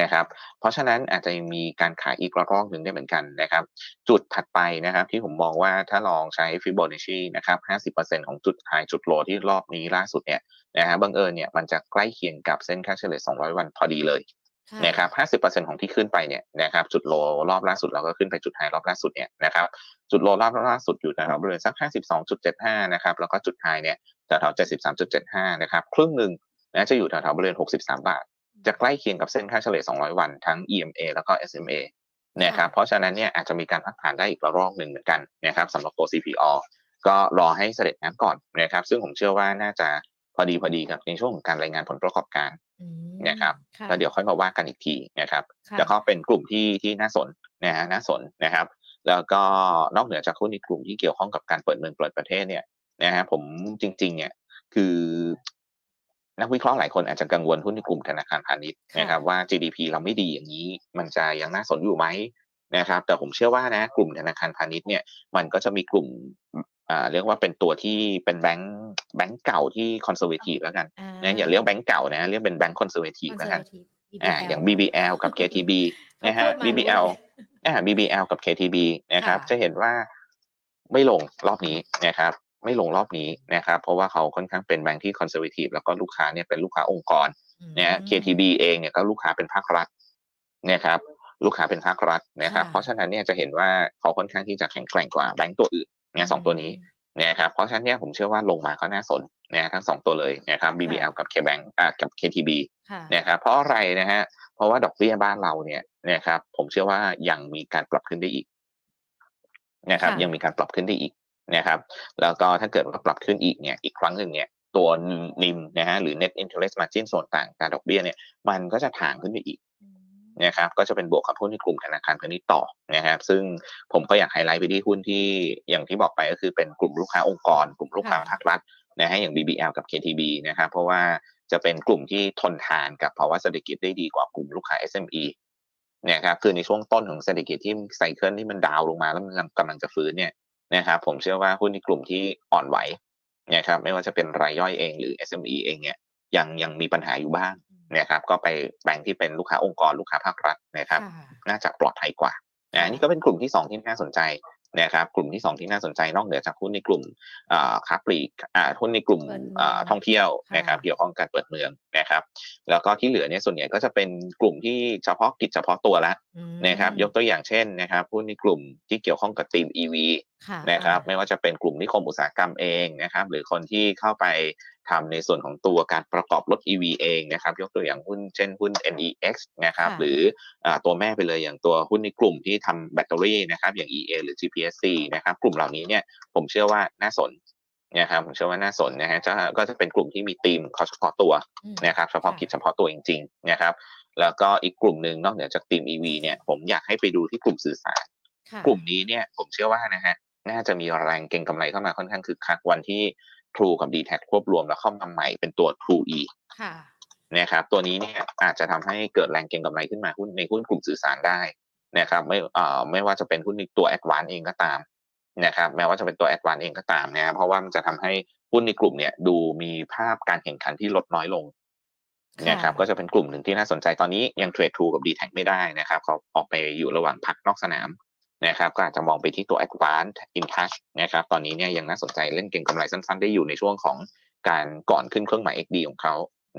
นะครับเพราะฉะนั้นอาจจะมีการขายอีกระลอกหนึ่งได้เหมือนกันนะครับ จุดถัดไปนะครับที่ผมมองว่าถ้าลองใช้ฟิโบนัชชีนะครับ 50%ของจุด high จุด low ที่รอบนี้ล่าสุดเนี่ยนะฮะบังเอิญเนี่ยมันจะใกล้เคียงกับเส้นค่าเฉลี่ย 200 วันพอดีเลย นะครับ 50%ของที่ขึ้นไปเนี่ยนะครับ จุดโลรอบล่าสุดเราก็ขึ้นไปจุดไฮรอบล่าสุดเนี่ยนะครับ จุดโลรอบล่าสุดอยู่แถวๆบริเวณสัก 52.75 นะครับ แล้วก็จุดไฮเนี่ยแถวๆ73.75 นะครับ ครึ่งหนึ่งนะจะอยู่แถวๆบริเวณ 63 บาท จะใกล้เคียงกับเส้นค่าเฉลี่ย 200 วันทั้ง EMA แล้วก็ SMA นะครับ เพราะฉะนั้นเนี่ยอาจจะมีการพักฐานได้อีกระลอกหนึ่งเหมือนกันนะครับสำหรับตัว CPO ก็รอให้เสด็จน้ำก่อนนะครับ ซึ่งผมเชื่อว่าน่าจะพ อดีพอดีกับในช่วงของการรายงานผลประกอบการอืมนะครับค่ะแล้วเดี๋ยวค่อยมาว่ากันอีกทีนะครับค่ะแล้วก็เป็นกลุ่มที่ที่น่าสนนะฮะน่าสนนะครับ แล้วก็นอกเหนือจากหุ้นในกลุ่มที่เกี่ยวข้องกับการเปิดเมืองเปิดประเทศเนี่ยนะฮะผมจริง ๆ เนี่ยคือ นักวิเคราะห์หลายคนอาจจะกังวลหุ้นในกลุ่มธนาคารพาณิชย์นะครับว่า GDP เราไม่ดีอย่างนี้ มันจะยังน่าสนอยู่ไหมนะครับ แต่ผมเชื่อว่านะกลุ่มธนาคารพาณิชย์เนี่ยมันก็จะมีกลุ่ม อ่าเรียกว่าเป็นตัวที่เป็นแบงก์แบงก์เก่าที่ conservative แล้วกันนะอย่าเรียกแบงก์เก่านะเรียกเป็นแบงก์ conservative แล้วกัน conservative อ่าอย่าง BBL กับ KTB นะฮะเขาพูดมา BBL ด้วยอ่า BBL กับ KTB นะครับค่ะจะเห็นว่าไม่ลงรอบนี้นะครับไม่ลงรอบนี้นะครับ เพราะว่าเขาค่อนข้างเป็นแบงค์ที่คอนเซอร์ t ทีฟแล้วก็ลูกค้าเนี่ยเป็นลูกค้าองค์กรอืมนะฮะ KTB เองเนี่ยก็ลูกค้าเป็นภาครัฐนะครับ ลูกค้าเป็นภาครัฐนะครับค่ะเพราะฉะนั้นเนี่ยจะเห็นว่าเขาค่อนข้างที่จะแข็งแกร่งกว่าแบงค์ตัวอื่น เนี่ยสองตัวนี้นะครับเพราะฉะนั้นเนี่ยผมเชื่อว่าลงมาก็น่าสนนะทั้งสองตัวเลยนะครับ BBL กับ KBank อ่ากับ KTB ค่ะนะครับเพราะอะไรนะฮะเพราะว่าดอกเบี้ยบ้านเราเนี่ยนะครับผมเชื่อว่ายังมีการปรับขึ้นได้อีกนะครับค่ะยังมีการปรับขึ้นได้อีกนะครับ แล้วก็ถ้าเกิดว่าปรับขึ้นอีกเนี่ยอีกครั้งหนึ่งเนี่ยตัวนิมนะฮะหรือ net interest margin ส่วนต่างการดอกเบี้ยเนี่ยมันก็จะถ่างขึ้นไปอีกอืม นะครับก็จะเป็นบวกกับหุ้นในกลุ่มธนาคารพาณิชย์ต่อนะครับซึ่งผมก็อยากไฮไลท์ไปที่หุ้นที่อย่างที่บอกไปก็คือเป็นกลุ่มลูกค้าองค์กร กลุ่มลูกค้าภาครัฐนะฮะอย่าง BBL กับ KTB นะครับเพราะว่าจะเป็นกลุ่มที่ทนทานกับภาวะเศรษฐกิจได้ดีกว่ากลุ่มลูกค้า SME นะครับคือในช่วงต้นของเศรษฐกิจที่ไซเคิลที่มันดาวลงมาแล้วมันกำลังจะฟื้นเนี่ยนะครับผมเชื่อว่าหุ้นในกลุ่มที่อ่อนไหวนะครับไม่ว่าจะเป็นรายย่อยเองหรือ SME เองเนี่ยยังยังมีปัญหาอยู่บ้าง นะครับก็ไปแบ่งที่เป็นลูกค้าองค์กรลูกค้าภาครัฐนะครับค่ะน่าจะปลอดภัยกว่านะอันนี่ก็เป็นกลุ่มที่สองที่น่าสนใจนะครับกลุ่มที่สองที่น่าสนใจนอกเหนือจากหุ้นในกลุ่มอ่าค้าปลีกอ่าหุ้นในกลุ่มเปิดเมืองอ่าท่องเที่ยวค่ะนะครับเกี่ยวข้องกับการเปิดเมืองนะครับ แล้วก็ที่เหลือเนี่ยส่วนใหญ่ก็จะเป็นกลุ่มที่เฉพาะกิจเฉพาะตัวละอืมนะครับยกตัวอย่างเช่นนะครับหุ้นในกลุ่มที่เกี่ยวข้องกับทีม EV ค่ะนะครับไม่ว่าจะเป็นกลุ่มนิคมอุตสาหกรรมเองนะครับหรือคนที่เข้าไป ทำในส่วนของตัวการประกอบรถ EV เองนะครับยกตัวอย่างหุ้นเช่นหุ้น NEX นะครับค่ะหรืออาตัวแม่ไปเลยอย่างตัวหุ้นในกลุ่มที่ทำแบตเตอรี่นะครับอย่าง EA หรือ GPSC นะครับกลุ่มเหล่านี้เนี่ยผมเชื่อว่าน่าสนนะครับผมเชื่อว่าน่าสนนะฮะจะก็จะเป็นกลุ่มที่มีธีมเขาเฉพาะตัวอืมนะครับเฉพาะกิจเฉพาะตัวจริงๆนะครับแล้วก็อีกกลุ่มหนึ่งนอกเหนือจากธีม EV เนี่ยผมอยากให้ไปดูที่กลุ่มสื่อสารค่ะกลุ่มนี้เนี่ยผมเชื่อว่านะฮะน่าจะมีแรงเก็งกำไรเข้ามาค่อนข้างคึกคักวันที่ True กับ d t แทควบรวมแล้วเข้ามาใหม่เป็นตัว True E ค่ะนะครับตัวนี้เนี่ยอาจจะทำให้เกิดแรงเก็งกำไรขึ้นมาหุ้นในหุ้นกลุ่มสื่อสารได้นะครับไม่เอ่อไม่ว่าจะเป็นหุ้นในตัว a d v a n c e เองก็ตามนะครับแม้ว่าจะเป็นตัว a d v a n c e เองก็ตามนะครับเพราะว่ามันจะทำให้หุ้นในกลุ่มเนี่ยดูมีภาพการแข่งขันที่ลดน้อยลงค่ะนะครับก็จะเป็นกลุ่มหนึ่งที่น่าสนใจตอนนี้ยังเทรดทูกับ d t แทไม่ได้นะครับเขาออกไปอยู่ระหว่างพักนอกสนาม นะครับก็อาจจะมองไปที่ตัว Advanced In Touch นะครับตอนนี้เนี่ยยังน่าสนใจเล่นเก็งกำไรสั้นๆ ได้อยู่ในช่วงของการก่อนขึ้นเครื่องหมาย XD ของเขา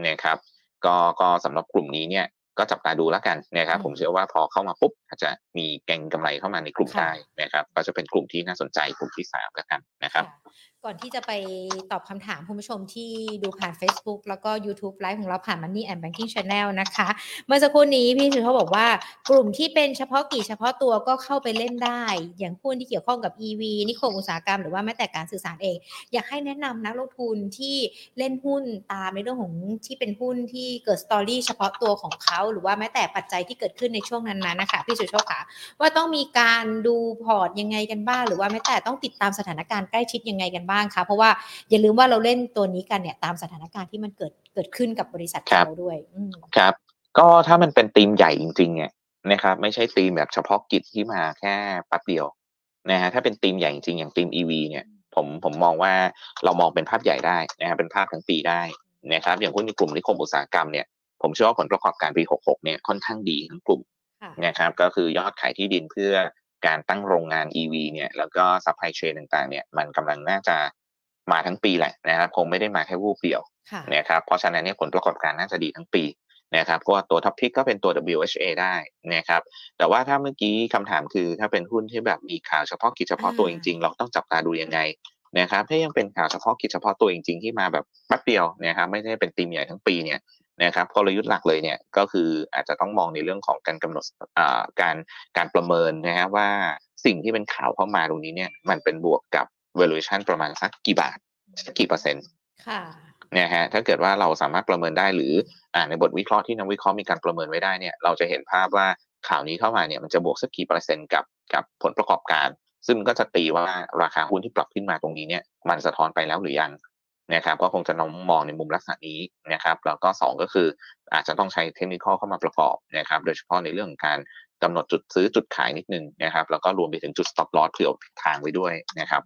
นะครับก็ก็สำหรับกลุ่มนี้เนี่ยก็จับตาดูแล้วกันนะครับอืมผมเชื่อว่าพอเข้ามาปุ๊บอาจจะมีเก็งกำไรเข้ามาในกลุ่มค่ะได้นะครับก็จะเป็นกลุ่มที่น่าสนใจกลุ่มที่สามแล้วกันนะครับค่ะ ก่อนที่จะไปตอบคำถามคุณผู้ชมที่ดูผ่าน Facebook แล้วก็ YouTube ไลฟ์ของเราผ่าน Money and Banking Channel นะคะ เมื่อสักครู่นี้พี่สุโชคบอกว่ากลุ่มที่เป็นเฉพาะกิจเฉพาะตัวก็เข้าไปเล่นได้ อย่างหุ้นที่เกี่ยวข้องกับ EV นิคมอุตสาหกรรมหรือว่าแม้แต่การสื่อสารเอง อยากให้แนะนำนักลงทุนที่เล่นหุ้นตามในเรื่องของที่เป็นหุ้นที่เกิด story เฉพาะตัวของเขาหรือว่าแม้แต่ปัจจัยที่เกิดขึ้นในช่วงนั้นๆนะคะพี่สุโชคค่ะว่าต้องมีการดูพอร์ตยังไงกันบ้างหรือว่าแม้แต่ต้องติดตามสถานการณ์ใกล้ชิดยังไงกันบ้างคะเพราะว่าอย่าลืมว่าเราเล่นตัวนี้กันเนี่ยตามสถานการณ์ที่มันเกิดเกิดขึ้นกับบริษัทครับเราด้วยอืมครับ ก็ถ้ามันเป็นธีมใหญ่จริงๆเนี่ยนะครับ ไม่ใช่ธีมแบบเฉพาะกิจที่มาแค่แป๊บเดียวนะฮะถ้าเป็นธีมใหญ่จริงๆอย่างธีม EV เนี่ยผมผมมองว่าเรามองเป็นภาพใหญ่ได้นะฮะเป็นภาพทั้งปีได้นะครับ อย่างหุ้นในกลุ่มนิคมอุตสาหกรรมเนี่ยผมเชื่อว่าผลประกอบการปี 66 เนี่ยค่อนข้างดีทั้งกลุ่มค่ะนะครับ ก็คือยอดขายที่ดินเพื่อ การตั้งโรงงาน EV เนี่ยแล้วก็ supply chain ต่างๆเนี่ยมันกำลังน่าจะมาทั้งปีแหละนะครับคงไม่ได้มาแค่วูบเดียวค่ะนะครับเพราะฉะนั้นเนี่ยผลประกอบการน่าจะดีทั้งปีนะครับเพราะว่าตัวท็อปพิกก็เป็นตัว WHA ได้นะครับแต่ว่าถ้าเมื่อกี้คำถามคือถ้าเป็นหุ้นที่แบบมีข่าวเฉพาะกิจเฉพาะตัวจริงๆ เราต้องจับตาดูยังไงนะครับถ้ายังเป็นข่าวเฉพาะกิจเฉพาะตัวจริงๆที่มาแบบแป๊บเดียวนะครับไม่ได้เป็นตีมใหญ่ทั้งปีเนี่ย นะครับกลยุทธ์หลักเลยเนี่ยก็คืออาจจะต้องมองในเรื่องของการกำหนดการการประเมินนะฮะว่าสิ่งที่เป็นข่าวเข้ามาตรงนี้เนี่ยมันเป็นบวกกับ valuation ประมาณสักกี่บาทสักกี่เปอร์เซ็นต์ค่ะนะฮะถ้าเกิดว่าเราสามารถประเมินได้หรืออ่าในบทวิเคราะห์ที่นักวิเคราะห์มีการประเมินไว้ได้เนี่ยเราจะเห็นภาพว่าข่าวนี้เข้ามาเนี่ยมันจะบวกสักกี่เปอร์เซ็นต์กับกับผลประกอบการ ซึ่งก็จะตีว่าราคาหุ้นที่ปรับขึ้นมาตรงนี้เนี่ยมันสะท้อนไปแล้วหรือยัง นะครับก็คงจะน้องมองในมุมลักษณะนี้นะครับแล้วก็ 2 ก็คืออาจจะต้องใช้เทคนิคเข้ามาประกอบนะครับโดยเฉพาะในเรื่องของการกำหนดจุดซื้อจุดขายนิดนึงนะครับแล้วก็รวมไปถึงจุด stop loss เผื่อทางไว้ด้วยนะครับ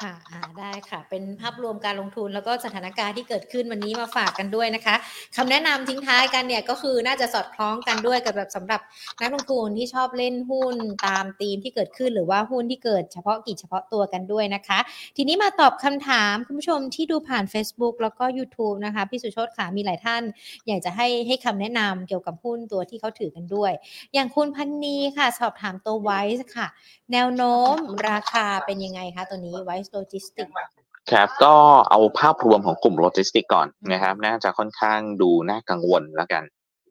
ค่ะได้ค่ะ เป็นภาพรวมการลงทุนแล้วก็สถานการณ์ที่เกิดขึ้นวันนี้มาฝากกันด้วยนะคะคำแนะนำทิ้งท้ายกันเนี่ยก็คือน่าจะสอดคล้องกันด้วยกับแบบสำหรับนักลงทุนที่ชอบเล่นหุ้นตามธีมที่เกิดขึ้นหรือว่าหุ้นที่เกิดเฉพาะกิจเฉพาะตัวกันด้วยนะคะ ทีนี้มาตอบคำถามคุณผู้ชมที่ดูผ่าน Facebook แล้วก็ YouTube นะคะพี่สุชตค่ะมีหลายท่าน อยากจะให้ให้คำแนะนำเกี่ยวกับหุ้นตัวที่เขาถือกันด้วย อย่างคุณพันนีค่ะ สอบถามตัว WICE ค่ะ แนวโน้มราคาเป็นยังไงคะตัวนี้ WICE Logisticsครับก็เอาภาพรวมของกลุ่มโลจิสติกก่อนนะครับน่าจะค่อนข้างดูน่ากังวลแล้วกัน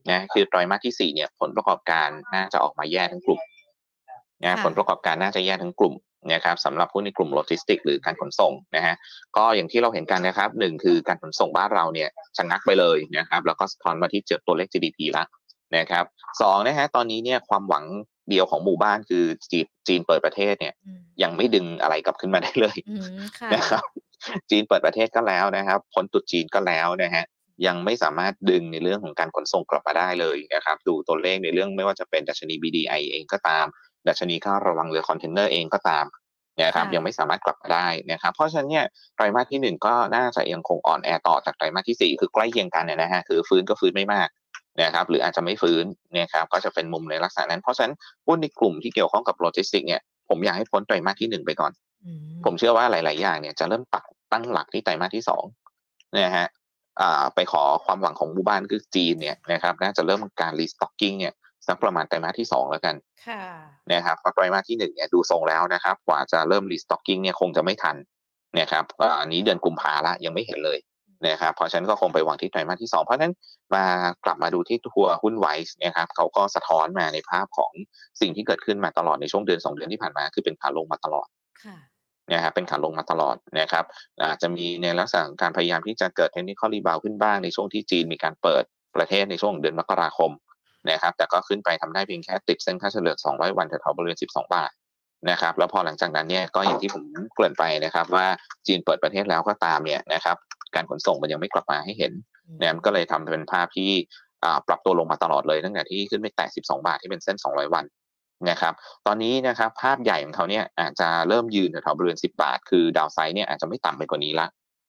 นะคือไตรมาสที่สี่เนี่ย ผลประกอบการน่าจะออกมาแย่ทั้งกลุ่มนะผลประกอบการน่าจะแย่ทั้งกลุ่มนะครับสำหรับหุ้นในกลุ่มโลจิสติกหรือการขนส่งนะฮะก็อย่างที่เราเห็นกันนะครับหนึ่งคือการขนส่งบ้านเราเนี่ยชะงักไปเลยนะครับแล้วก็สะท้อนมาที่เจอตัวเลข GDP ละนะครับสองนะฮะตอนนี้เนี่ยความหวัง เดียวของหมู่บ้านคือจีนจีนเปิดประเทศเนี่ย ยังไม่ดึงอะไรกลับขึ้นมาได้เลยนะครับจีนเปิดประเทศก็แล้วนะครับผลตุดจีนก็แล้วนะฮะยังไม่สามารถดึงในเรื่องของการขนส่งกลับมาได้เลยนะครับ ดูตัวเลขในเรื่องไม่ว่าจะเป็นดัชนี BDI เองก็ตาม ดัชนีค่าระวังเรือคอนเทนเนอร์เองก็ตามนะครับยังไม่สามารถกลับมาได้นะครับเพราะฉะนั้นเนี่ยไตรมาสที่หนึ่งก็น่าจะยังคงอ่อนแอต่อจากไตรมาสที่สี่คือใกล้เคียงกันนะฮะคือฟื้นก็ฟื้นไม่มาก นะครับหรืออาจจะไม่ฟื้นนะครับก็จะเป็นมุมในลักษณะนั้น เพราะฉะนั้นหุ้นในกลุ่มที่เกี่ยวข้องกับโลจิสติกเนี่ยผมอยากให้พ้นไตรมาสที่หนึ่งไปก่อน ผมเชื่อว่าหลาย ๆ อย่างเนี่ยจะเริ่มปักตั้งหลักที่ไตรมาสที่สองนะฮะไปขอความหวังของหมู่บ้านคือจีนเนี่ยนะครับน่าจะเริ่มการ restocking เนี่ยสักประมาณไตรมาสที่สองแล้วกันนะครับเพราะไตรมาสที่หนึ่งเนี่ยดูทรงแล้วนะครับ กว่าจะเริ่ม restocking เนี่ยคงจะไม่ทันนะครับอันนี้เดือนกุมภาละยังไม่เห็นเลย นะครับเพราะฉะนั้นก็คงไปหวังที่ไตรมาสที่ 2 เพราะฉะนั้นมากลับมาดูที่ทัวหุ้นไวส์นะครับเขาก็สะท้อนมาในภาพของสิ่งที่เกิดขึ้นมาตลอดในช่วงเดือน 2 เดือนที่ผ่านมาคือเป็นขาลงมาตลอดนะครับเป็นขาลงมาตลอดนะครับอาจจะมีในลักษณะการพยายามที่จะเกิดเทคนิคอลรีบาวขึ้นบ้างในช่วงที่จีนมีการเปิดประเทศในช่วงเดือนมกราคมนะครับแต่ก็ขึ้นไปทำได้เพียงแค่ติดเส้นค่าเฉลี่ย200 วันแถวๆบริเวณ 12 บาทนะครับแล้วพอหลังจากนั้นเนี่ยก็อย่างที่ผมเกริ่นไปนะครับ ว่าจีนเปิดประเทศแล้วก็ตามเนี่ยนะครับ การขนส่งมันยังไม่กลับมาให้เห็นเนี่ยมันก็เลยทำเป็นภาพที่ปรับตัวลงมาตลอดเลยตั้งแต่ที่ขึ้นไปแตะ 12 บาทที่เป็นเส้น 200 วันนะครับตอนนี้นะครับภาพใหญ่ของเขาเนี่ยอาจจะเริ่มยืนแถวบริเวณ 10 บาท คือดาวไซด์เนี่ยอาจจะไม่ต่ำไปกว่านี้ละ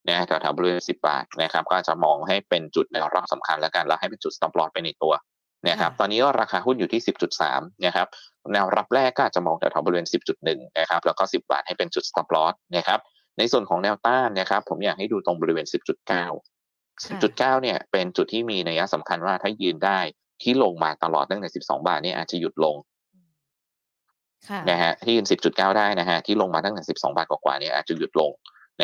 นะแถวๆบริเวณ 10 บาทนะครับก็จะมองให้เป็นจุดแนวรับสำคัญแล้วกันแล้วให้เป็นจุด stop loss ไปในตัวนะครับตอนนี้ก็ราคาหุ้นอยู่ที่ 10.3นะครับแนวรับแรกก็อาจจะมองแถวๆบริเวณ 10.1นะครับแล้วก็ 10 บาทให้เป็นจุด stop loss นะครับ ในส่วนของแนวต้านนะครับผมอยากให้ดูตรงบริเวณ 10.9 10.9 เนี่ยเป็นจุดที่มีนัยสำคัญว่าถ้ายืนได้ที่ลงมาตลอดตั้งแต่ 12 บาทเนี่ยอาจจะหยุดลงนะฮะที่ยืน 10.9 ได้นะฮะที่ลงมาตั้งแต่ 12 บาทกว่าๆเนี่ยอาจจะหยุดลง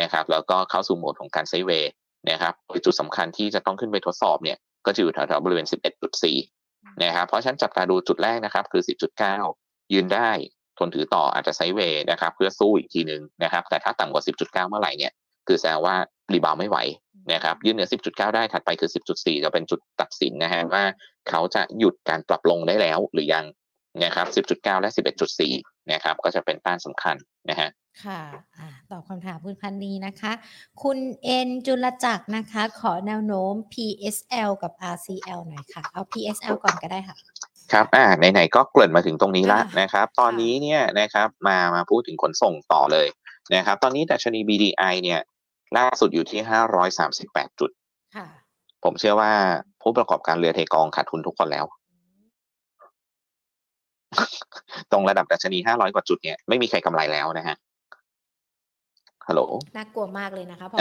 นะครับ แล้วก็เข้าสู่โหมดของการไซเวย์นะครับจุดสำคัญที่จะต้องขึ้นไปทดสอบเนี่ยก็จะอยู่แถวๆบริเวณ 11.4 นะครับเพราะฉะนั้นจับตาดูจุดแรกนะครับ คือ 10.9 ยืนได้ ทนถือต่ออาจจะไซเวย์นะครับ เพื่อสู้อีกทีหนึ่งนะครับ แต่ถ้าต่ำกว่า 10.9 เมื่อไหร่เนี่ยคือแสดงว่ารีบาวไม่ไหวนะครับยืนเหนือ 10.9 ได้ถัดไปคือ 10.4 จะเป็นจุดตัดสินนะฮะว่าเขาจะหยุดการปรับลงได้แล้วหรือยังนะครับ 10.9 และ 11.4 นะครับ ก็จะเป็นต้านสำคัญนะฮะค่ะตอบคำถามคุณพันนีนะคะ คุณเอ็นจุลจักรนะคะ ขอแนวโน้ม PSL กับ RCL หน่อยค่ะ เอา PSL ก่อนก็ได้ค่ะ ครับอ่าไหนๆก็เกริ่นมาถึงตรงนี้ละนะครับ ตอนนี้เนี่ยนะครับมามาพูดถึงขนส่งต่อเลยนะครับ ตอนนี้ดัชนี BDI เนี่ยล่าสุดอยู่ที่ห้าร้อยสามสิบแปดจุดผมเชื่อว่าผู้ประกอบการเรือเทกองขาดทุนทุกคนแล้ว ตรงระดับดัชนีห้าร้อยกว่าจุดเนี่ยไม่มีใครกำไรแล้วนะฮะฮัลโหลน่ากลัวมากเลยนะคะพอ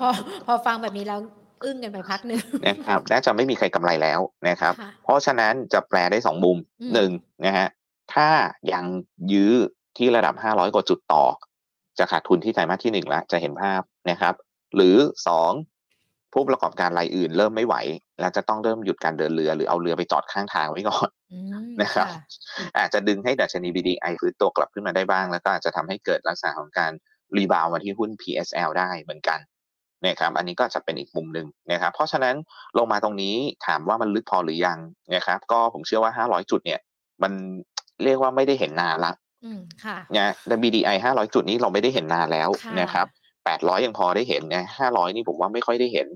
พอพอฟังแบบนี้แล้ว อึ้งกันไปพักหนึ่งนะครับน่าจะไม่มีใครกำไรแล้วนะครับค่ะเพราะฉะนั้นจะแปลได้สองมุมอืมหนึ่งนะฮะถ้ายังยื้อที่ระดับ500กว่าจุดต่อ จะขาดทุนที่ไตรมาสที่หนึ่งแล้วจะเห็นภาพนะครับ หรือสองผู้ประกอบการรายอื่นเริ่มไม่ไหว แล้วจะต้องเริ่มหยุดการเดินเรือ หรือเอาเรือไปจอดข้างทางไว้ก่อนอืมนะครับค่ะอาจจะดึงให้ดัชนี BDI ฟื้นตัวกลับขึ้นมาได้บ้าง แล้วก็อาจจะทำให้เกิดลักษณะของการรีบาวมาที่หุ้น PSL ได้เหมือนกัน นะครับอันนี้ก็จะเป็นอีกมุมหนึ่งนะครับเพราะฉะนั้นลงมาตรงนี้ถามว่ามันลึกพอหรือยังนะครับ ก็ผมเชื่อว่า 500 จุดเนี่ยมันเรียกว่าไม่ได้เห็นนานละอืมค่ะนะแต่ BDI 500 จุดนี้เราไม่ได้เห็นนานแล้วค่ะนะครับ 800 ยังพอได้เห็นนะ500 นี่ผมว่าไม่ค่อยได้เห็น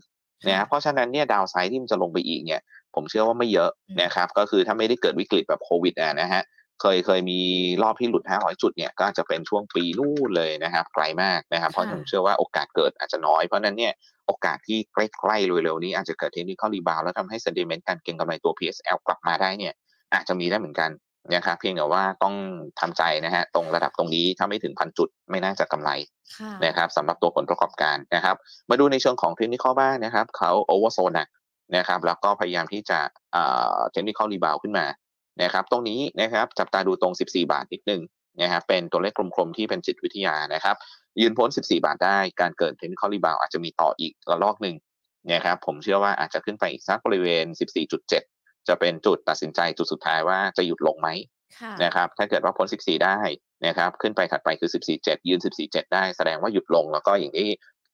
นะเพราะฉะนั้นเนี่ยดาวไซด์ที่มันจะลงไปอีกเนี่ย ผมเชื่อว่าไม่เยอะอืมนะครับ ก็คือถ้าไม่ได้เกิดวิกฤตแบบโควิดอะนะฮะ เคยเคยมีรอบที่หลุด 500 จุดเนี่ยก็จะเป็นช่วงปีนู่นเลยนะครับไกลมากนะครับ เพราะผมเชื่อว่าโอกาสเกิดอาจจะน้อยเพราะฉะนั้นเนี่ยโอกาสที่ใกล้ๆเร็วๆนี้อาจจะเกิด technical rebound แล้วทำให้ sentiment การเก็งกำไรตัว PSL กลับมาได้เนี่ย อาจจะมีได้เหมือนกันนะครับเพียงแต่ว่าต้องทำใจนะฮะตรงระดับตรงนี้ถ้าไม่ถึงพันจุดไม่น่าจะกำไรค่ะนะครับสำหรับตัวผลประกอบการนะครับ มาดูในเชิงของเทคนิคบ้างนะครับเขาโอเวอร์โซนนะครับแล้วก็พยายามที่จะ technical rebound ขึ้นมา นะครับตรงนี้นะครับจับตาดูตรง 14 บาทนิดนึงนะครับเป็นตัวเลขกลมๆที่เป็นจิตวิทยานะครับยืนพ้น 14 บาทได้การเกิด technical rebound อาจจะมีต่ออีกระลอกหนึ่งนะครับผมเชื่อว่าอาจจะขึ้นไปอีกสักบริเวณ 14.7 จะเป็นจุดตัดสินใจจุดสุดท้ายว่าจะหยุดลงไหมค่ะนะครับถ้าเกิดว่าพ้น 14 ได้นะครับขึ้นไปถัดไปคือ 14.7 ยืน 14.7 ได้แสดงว่าหยุดลงแล้วก็อย่างที่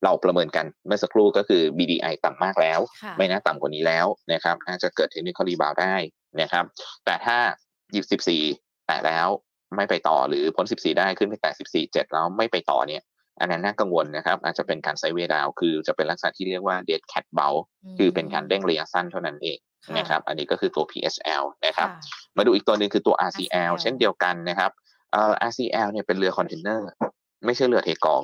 เราประเมินกันเมื่อสักครู่ก็คือ BDI ต่ำมากแล้วค่ะไม่น่าต่ำกว่านี้แล้วนะครับน่าจะเกิด technical rebound ได้ นะครับ แต่ถ้าหยิบ14แต่แล้วไม่ไปต่อหรือพ้น 14 ได้ขึ้นไปแต่ 14.7 แล้วไม่ไปต่อเนี่ยอันนั้นน่ากังวลนะครับ อาจจะเป็นการ sideway down คือจะเป็นลักษณะที่เรียกว่า dead cat bounce คือเป็นการเด้งระยะสั้นเท่านั้นเองนะครับอันนี้ก็คือตัว PSL นะครับค่ะมาดูอีกตัวหนึ่งคือตัว RCL RCL เช่นเดียวกันนะครับเอ่อ RCL เนี่ยเป็นเรือคอนเทนเนอร์ไม่ใช่เรือเทกอง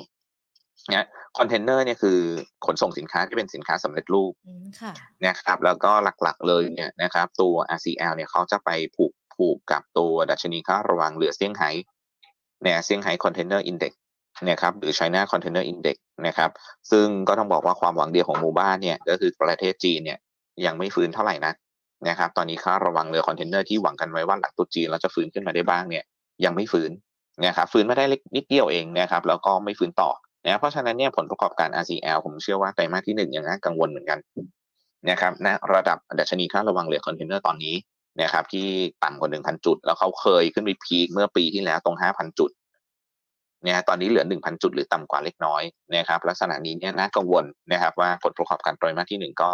นะคอนเทนเนอร์เนี่ยคือขนส่งสินค้าที่เป็นสินค้าสำเร็จรูปอืมค่ะนะครับแล้วก็หลักๆเลยเนี่ยนะครับตัว RCL เนี่ยเขาจะไปผูกผูกกับตัวดัชนีค่าระวังเรือเซี่ยงไฮ้เนี่ยเซี่ยงไฮ้ Container Index นะครับหรือ China Container Index นะครับซึ่งก็ต้องบอกว่าความหวังเดียวของหมู่บ้านเนี่ยก็คือประเทศจีนเนี่ยยังไม่ฟื้นเท่าไหร่นะนะครับตอนนี้ค่าระวังเรือคอนเทนเนอร์ที่หวังกันไว้ว่าหลังตรุษจีนเราจะฟื้นขึ้นมาได้บ้างเนี่ยยังไม่ฟื้นนะครับฟื้นมาได้เล็กนิดเดียวเองนะครับแล้วก็ไม่ฟื้นต่อ นะเพราะฉะนั้นเนี่ยผลประกอบการ RCL ผมเชื่อว่าไตรมาสที่หนึ่งยังน่ากังวลเหมือนกันนะครับณระดับดัชนีค่าระวังเรือคอนเทนเนอร์ตอนนี้นะครับที่ต่ำกว่า 1,000 จุด แล้วเขาเคยขึ้นไป peak เมื่อปีที่แล้วตรง 5,000 จุดเนี่ยตอนนี้เหลือ 1,000 จุดหรือต่ำกว่าเล็กน้อยนะครับลักษณะนี้เนี่ยน่ากังวลนะครับว่าผลประกอบการไตรมาสที่หนึ่งก็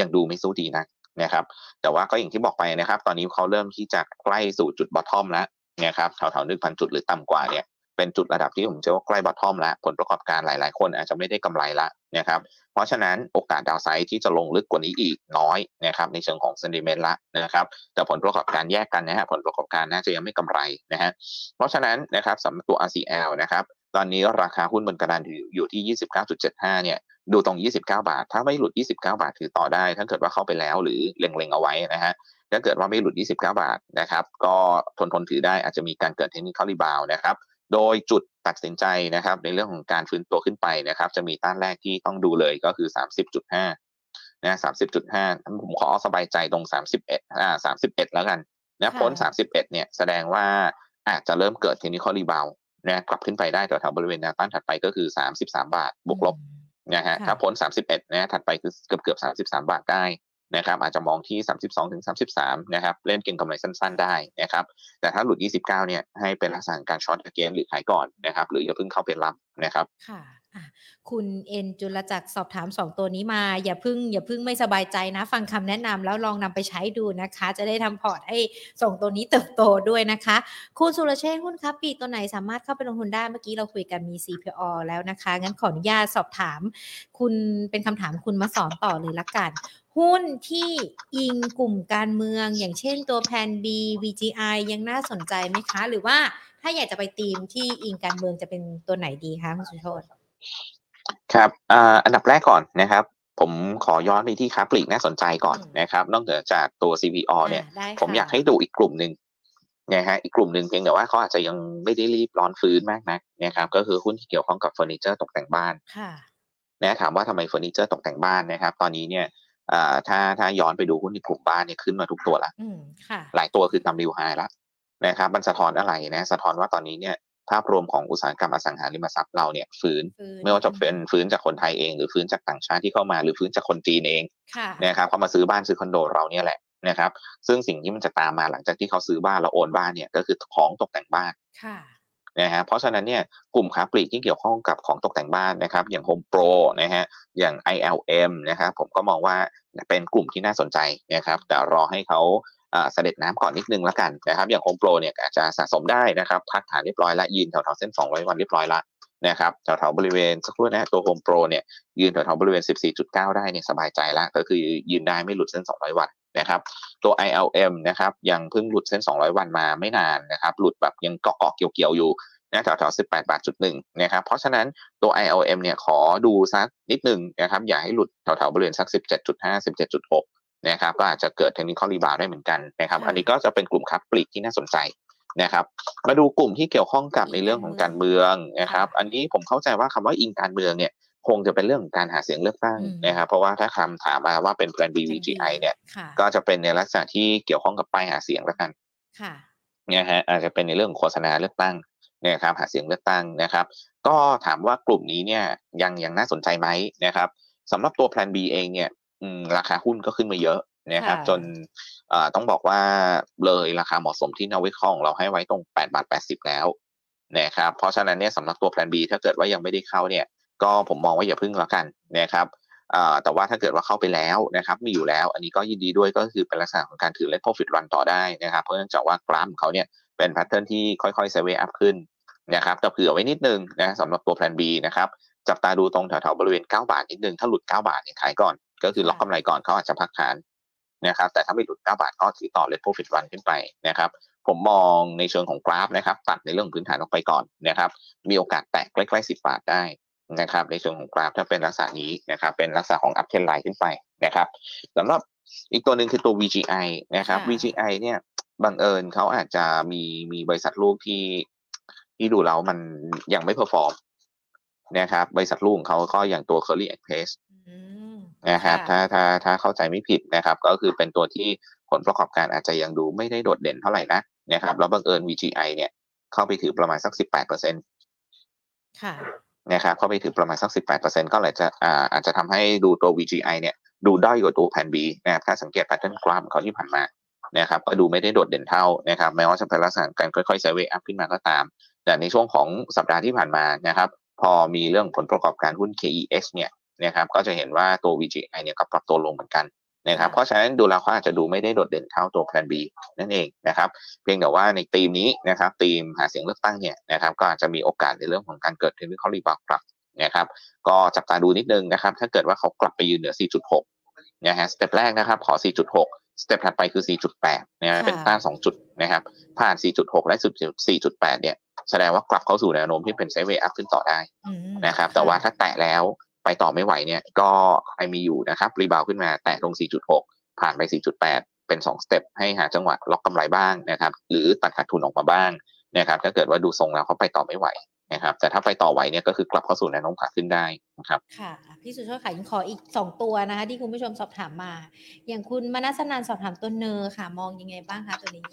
ยังดูไม่สู้ดีนักนะครับแต่ว่าก็อย่างที่บอกไปนะครับ ตอนนี้เขาเริ่มที่จะใกล้สู่จุด bottom แล้วนะครับแถวๆหนึ่งพันจุดหรือต่ำกว่าเนี่ย เป็นจุดระดับที่ผมเชื่อว่าใกล้ bottom แล้ว ผลประกอบการหลาย ๆ คนอาจจะไม่ได้กำไรละนะครับ เพราะฉะนั้นโอกาส downside ที่จะลงลึกกว่านี้อีกน้อยนะครับในเชิงของ sentiment ละนะครับ แต่ผลประกอบการแยกกันนะฮะผลประกอบการน่าจะยังไม่กำไรนะฮะเพราะฉะนั้นนะครับสำหรับตัว RCL นะครับตอนนี้ราคาหุ้นบนกระดานอยู่อยู่ที่ 29.75 เนี่ยดูตรง 29 บาท ถ้าไม่หลุด 29 บาทถือต่อได้ ถ้าเกิดว่าเข้าไปแล้วหรือเล็งๆเอาไว้นะฮะถ้าเกิดว่าไม่หลุด 29 บาทนะครับ ก็ทนทนถือได้อาจจะมีการเกิด technical rebound นะครับ โดยจุดตัดสินใจนะครับ ในเรื่องของการฟื้นตัวขึ้นไปนะครับ จะมีต้านแรกที่ต้องดูเลยก็คือ 30.5นะ30.5ผมขอสบายใจตรง 31อ่า31 แล้วกันนะพ้นค่ะ31เนี่ยแสดงว่าอาจจะเริ่มเกิด technical rebound นะกลับขึ้นไปได้แถวๆบริเวณแนวต้านถัดไปก็คือ 33 บาทบวกลบนะฮะค่ะถ้าพ้น 31นะถัดไปคือเกือบเกือบ33 บาทได้ นะครับอาจจะมองที่ 32ถึง33นะครับเล่นเก็งกำไรสั้นๆได้นะครับแต่ถ้าหลุด 29เนี่ยให้เป็นลักษณะการ short game หรือขายก่อนนะครับหรืออย่าเพิ่งเข้าไปรับนะครับค่ะคุณเอ็นจุลจักรสอบถามสองตัวนี้มา อย่าเพึ่ง อย่าเพึ่งไม่สบายใจนะ ฟังคำแนะนำแล้วลองนำไปใช้ดูนะคะ จะได้ทำพอร์ตให้ส่งตัวนี้เติบโตด้วยนะคะ คุณสุรเชษหุ้นครับปีตัวไหนสามารถเข้าไปลงทุนได้เมื่อกี้เราคุยกันมี CPO แล้วนะคะ งั้นขออนุญาตสอบถาม คุณเป็นคำถามคุณมาสอนต่อเลยละกัน หุ้นที่อิงกลุ่มการเมือง อย่างเช่นตัวแพน B VGI ยังน่าสนใจไหมคะ หรือว่าถ้าอยากจะไปทีมที่อิงการเมืองจะเป็นตัวไหนดีคะคุณสุโชตครับอ่าอันดับแรกก่อนนะครับ ผมขอย้อนไปที่ค้าปลีกน่าสนใจก่อนอืมนะครับ นอกเหนือจากตัว CVO เนี่ยอ่าได้ค่ะผมอยากให้ดูอีกกลุ่มหนึ่งนะฮะอีกกลุ่มหนึ่งเพียงแต่ว่าเขาอาจจะยังไม่ได้รีบร้อนฟื้นมากนักนะครับ ก็คือหุ้นที่เกี่ยวข้องกับเฟอร์นิเจอร์ตกแต่งบ้านค่ะนะถามว่าทำไมเฟอร์นิเจอร์ตกแต่งบ้านนะครับ ตอนนี้เนี่ย ถ้าถ้าย้อนไปดูหุ้นในกลุ่มบ้านเนี่ยขึ้นมาทุกตัวละหลายตัวคือทำริวไฮแล้วนะครับมันสะท้อนอะไรนะสะท้อนว่าตอนนี้เนี่ยภาพรวมของอุตสาหกรรมอสังหาริมทรัพย์เราเนี่ยฟื้น ไม่ว่าจะเป็นฟื้นจากคนไทยเอง หรือฟื้นจากต่างชาติที่เข้ามาหรือฟื้นจากคนจีนเองนะครับเขามาซื้อบ้านซื้อคอนโดเราเนี่ยแหละนะครับ ซึ่งสิ่งที่มันจะตามมาหลังจากที่เขาซื้อบ้านแล้วโอนบ้านเนี่ยก็คือของตกแต่งบ้าน นะฮะเพราะฉะนั้นเนี่ยกลุ่มค้าปลีกที่เกี่ยวข้องกับของตกแต่งบ้านนะครับ อย่าง Home Pro นะฮะอย่าง ILM นะครับผมก็มองว่าเป็นกลุ่มที่น่าสนใจนะครับแต่รอให้เขาเสด็จน้ำก่อนนิดนึงแล้วกันนะครับ อย่าง Home Pro เนี่ยอาจจะสะสมได้นะครับพักฐานเรียบร้อยละยืนแถวๆเส้น 200 วันเรียบร้อยละนะครับแถวๆบริเวณสักครู่นะตัว Home Pro เนี่ยยืนแถวๆบริเวณ 14.9 ได้เนี่ยสบายใจละก็คือยืนได้ไม่หลุดเส้น 200 วัน นะครับตัว ILM นะครับยังเพิ่งหลุดเส้น 200 วันมาไม่นานนะครับหลุดแบบยังเกาะๆเกี่ยวๆอยู่นะแถวๆ18บาทจุดหนึ่งนะครับ เพราะฉะนั้นตัว ILM เนี่ยขอดูสักนิดหนึ่งนะครับ อย่าให้หลุดแถวๆบริเวณสัก17.5 17.6นะครับ ก็อาจจะเกิดเทคนิคอลรีบาวได้เหมือนกันนะครับ อันนี้ก็จะเป็นกลุ่มค้าปลีกที่น่าสนใจนะครับ มาดูกลุ่มที่เกี่ยวข้องกับในเรื่องของการเมืองนะครับ อันนี้ผมเข้าใจว่าคำว่าอิงการเมืองเนี่ย คงจะเป็นเรื่องของการหาเสียงเลือกตั้งนะครับเพราะว่าถ้าคำถามมาว่าเป็นแบรนด์ BVGI เนี่ย ก็จะเป็นในลักษณะที่เกี่ยวข้องกับป้ายหาเสียงแล้วกันเนี่ยฮะอาจจะเป็นในเรื่องโฆษณาเลือกตั้งนะครับหาเสียงเลือกตั้งนะครับ ก็ถามว่ากลุ่มนี้เนี่ยยังยังน่าสนใจไหมนะครับสำหรับตัวแพลน B เองเนี่ยราคาหุ้นก็ขึ้นมาเยอะนะครับจนต้องบอกว่าเลยราคาเหมาะสมที่นักวิเคราะห์เราให้ไว้ตรง8บาท80 แล้วนะครับเพราะฉะนั้นเนี่ยสำหรับตัวแพลน B ถ้าเกิดว่ายังไม่ได้เข้าเนี่ย ก็ผมมองว่าอย่าพึ่งแล้วกันนะครับแต่ว่าถ้าเกิดว่าเข้าไปแล้วนะครับมีอยู่แล้ว อันนี้ก็ยินดีด้วยก็คือเป็นลักษณะของการถือเล่น profit run ต่อได้นะครับ เพราะเนื่องจากว่ากราฟเขาเนี่ยเป็น pattern ที่ค่อยๆ sideway up ขึ้นนะครับแต่เผื่อไว้นิดนึงนะสำหรับตัวแพลน B นะครับจับตาดูตรงแถวๆบริเวณ 9 บาทนิดนึง ถ้าหลุด 9 บาทเนี่ยขายก่อน ก็คือล็อกกำไรก่อนเขาอาจจะพักฐานนะครับแต่ถ้าไม่หลุด 9 บาทก็ถือต่อ let profit run ขึ้นไปนะครับผมมองในเชิงของกราฟนะครับตัดในเรื่องพื้นฐานออกไปก่อนนะครับมีโอกาสแตะใกล้ๆ 10 บาทได้ นะครับ ในเชิงของกราฟถ้าเป็นลักษณะนี้นะครับ เป็นลักษณะของ uptrend line ขึ้นไปนะครับสำหรับอีกตัวหนึ่งคือตัว VGI นะครับ VGI เนี่ยบังเอิญเขาอาจจะมีมีบริษัทลูกที่ที่ดูแล้วมันยังไม่ performนะครับ บริษัทลูกของเขาก็อย่างตัว Kerry Express นะครับถ้าถ้าถ้าเข้าใจไม่ผิดนะครับ ก็คือเป็นตัวที่ผลประกอบการอาจจะยังดูไม่ได้โดดเด่นเท่าไหร่นะนะครับแล้วบังเอิญ VGI เนี่ยเข้าไปถือประมาณสักสิบแปดเปอร์เซ็นต์ค่ะ นะครับเข้าไปถือประมาณสักสิบแปดเปอร์เซ็นต์ก็เลยจะอาอาจจะทำให้ดูตัว VGI เนี่ยดูด้อยกว่าตัวแผ่น B นะครับถ้าสังเกต pattern กราฟของเขาที่ผ่านมานะครับก็ดูไม่ได้โดดเด่นเท่านะครับแม้ว่าจะเป็นลักษณะการค่อยๆ sideway up ขึ้นมาก็ตาม แต่ในช่วงของสัปดาห์ที่ผ่านมานะครับพอมีเรื่องผลประกอบการหุ้น KEX เนี่ยนะครับก็จะเห็นว่าตัว VGI เนี่ยก็ปรับตัวลงเหมือนกัน นะครับเพราะฉะนั้นดูแล้วเขาอาจจะดูไม่ได้โดดเด่นเท่าตัวแพลน B นั่นเองนะครับเพียงแต่ว่าในธีมนี้นะครับธีมหาเสียงเลือกตั้งเนี่ยนะครับก็อาจจะมีโอกาสในเรื่องของการเกิด technical rebound กลับนะครับก็จับตาดูนิดนึงนะครับถ้าเกิดว่าเขากลับไปยืนเหนือ 4.6นะฮะ step แรกนะครับขอ 4.6 step ถัดไปคือ 4.8นะเป็นต้าน 2 จุดนะครับ ผ่าน 4.6 และ 4.8 เนี่ย แสดงว่ากลับเข้าสู่แนวโน้มที่เป็น sideway up ขึ้นต่อได้นะครับ แต่ว่าถ้าแตะแล้ว ไปต่อไม่ไหวเนี่ยก็ใครมีอยู่นะครับ rebound ขึ้นมาแตะลง 4.6 ผ่านไป 4.8 เป็น 2 step ให้หาจังหวะล็อกกำไรบ้างนะครับหรือตัดขาดทุนออกมาบ้างนะครับถ้าเกิดว่าดูทรงแล้วเขาไปต่อไม่ไหวนะครับแต่ถ้าไปต่อไหวเนี่ยก็คือกลับเข้าสู่แนวโน้มขาขึ้นได้นะครับค่ะพี่สุชาติค่ะยังขออีก 2 ตัวนะคะ ที่คุณผู้ชมสอบถามมา อย่างคุณมนัสนันสอบถามตัวเนอค่ะ มองยังไงบ้างคะตัวนี้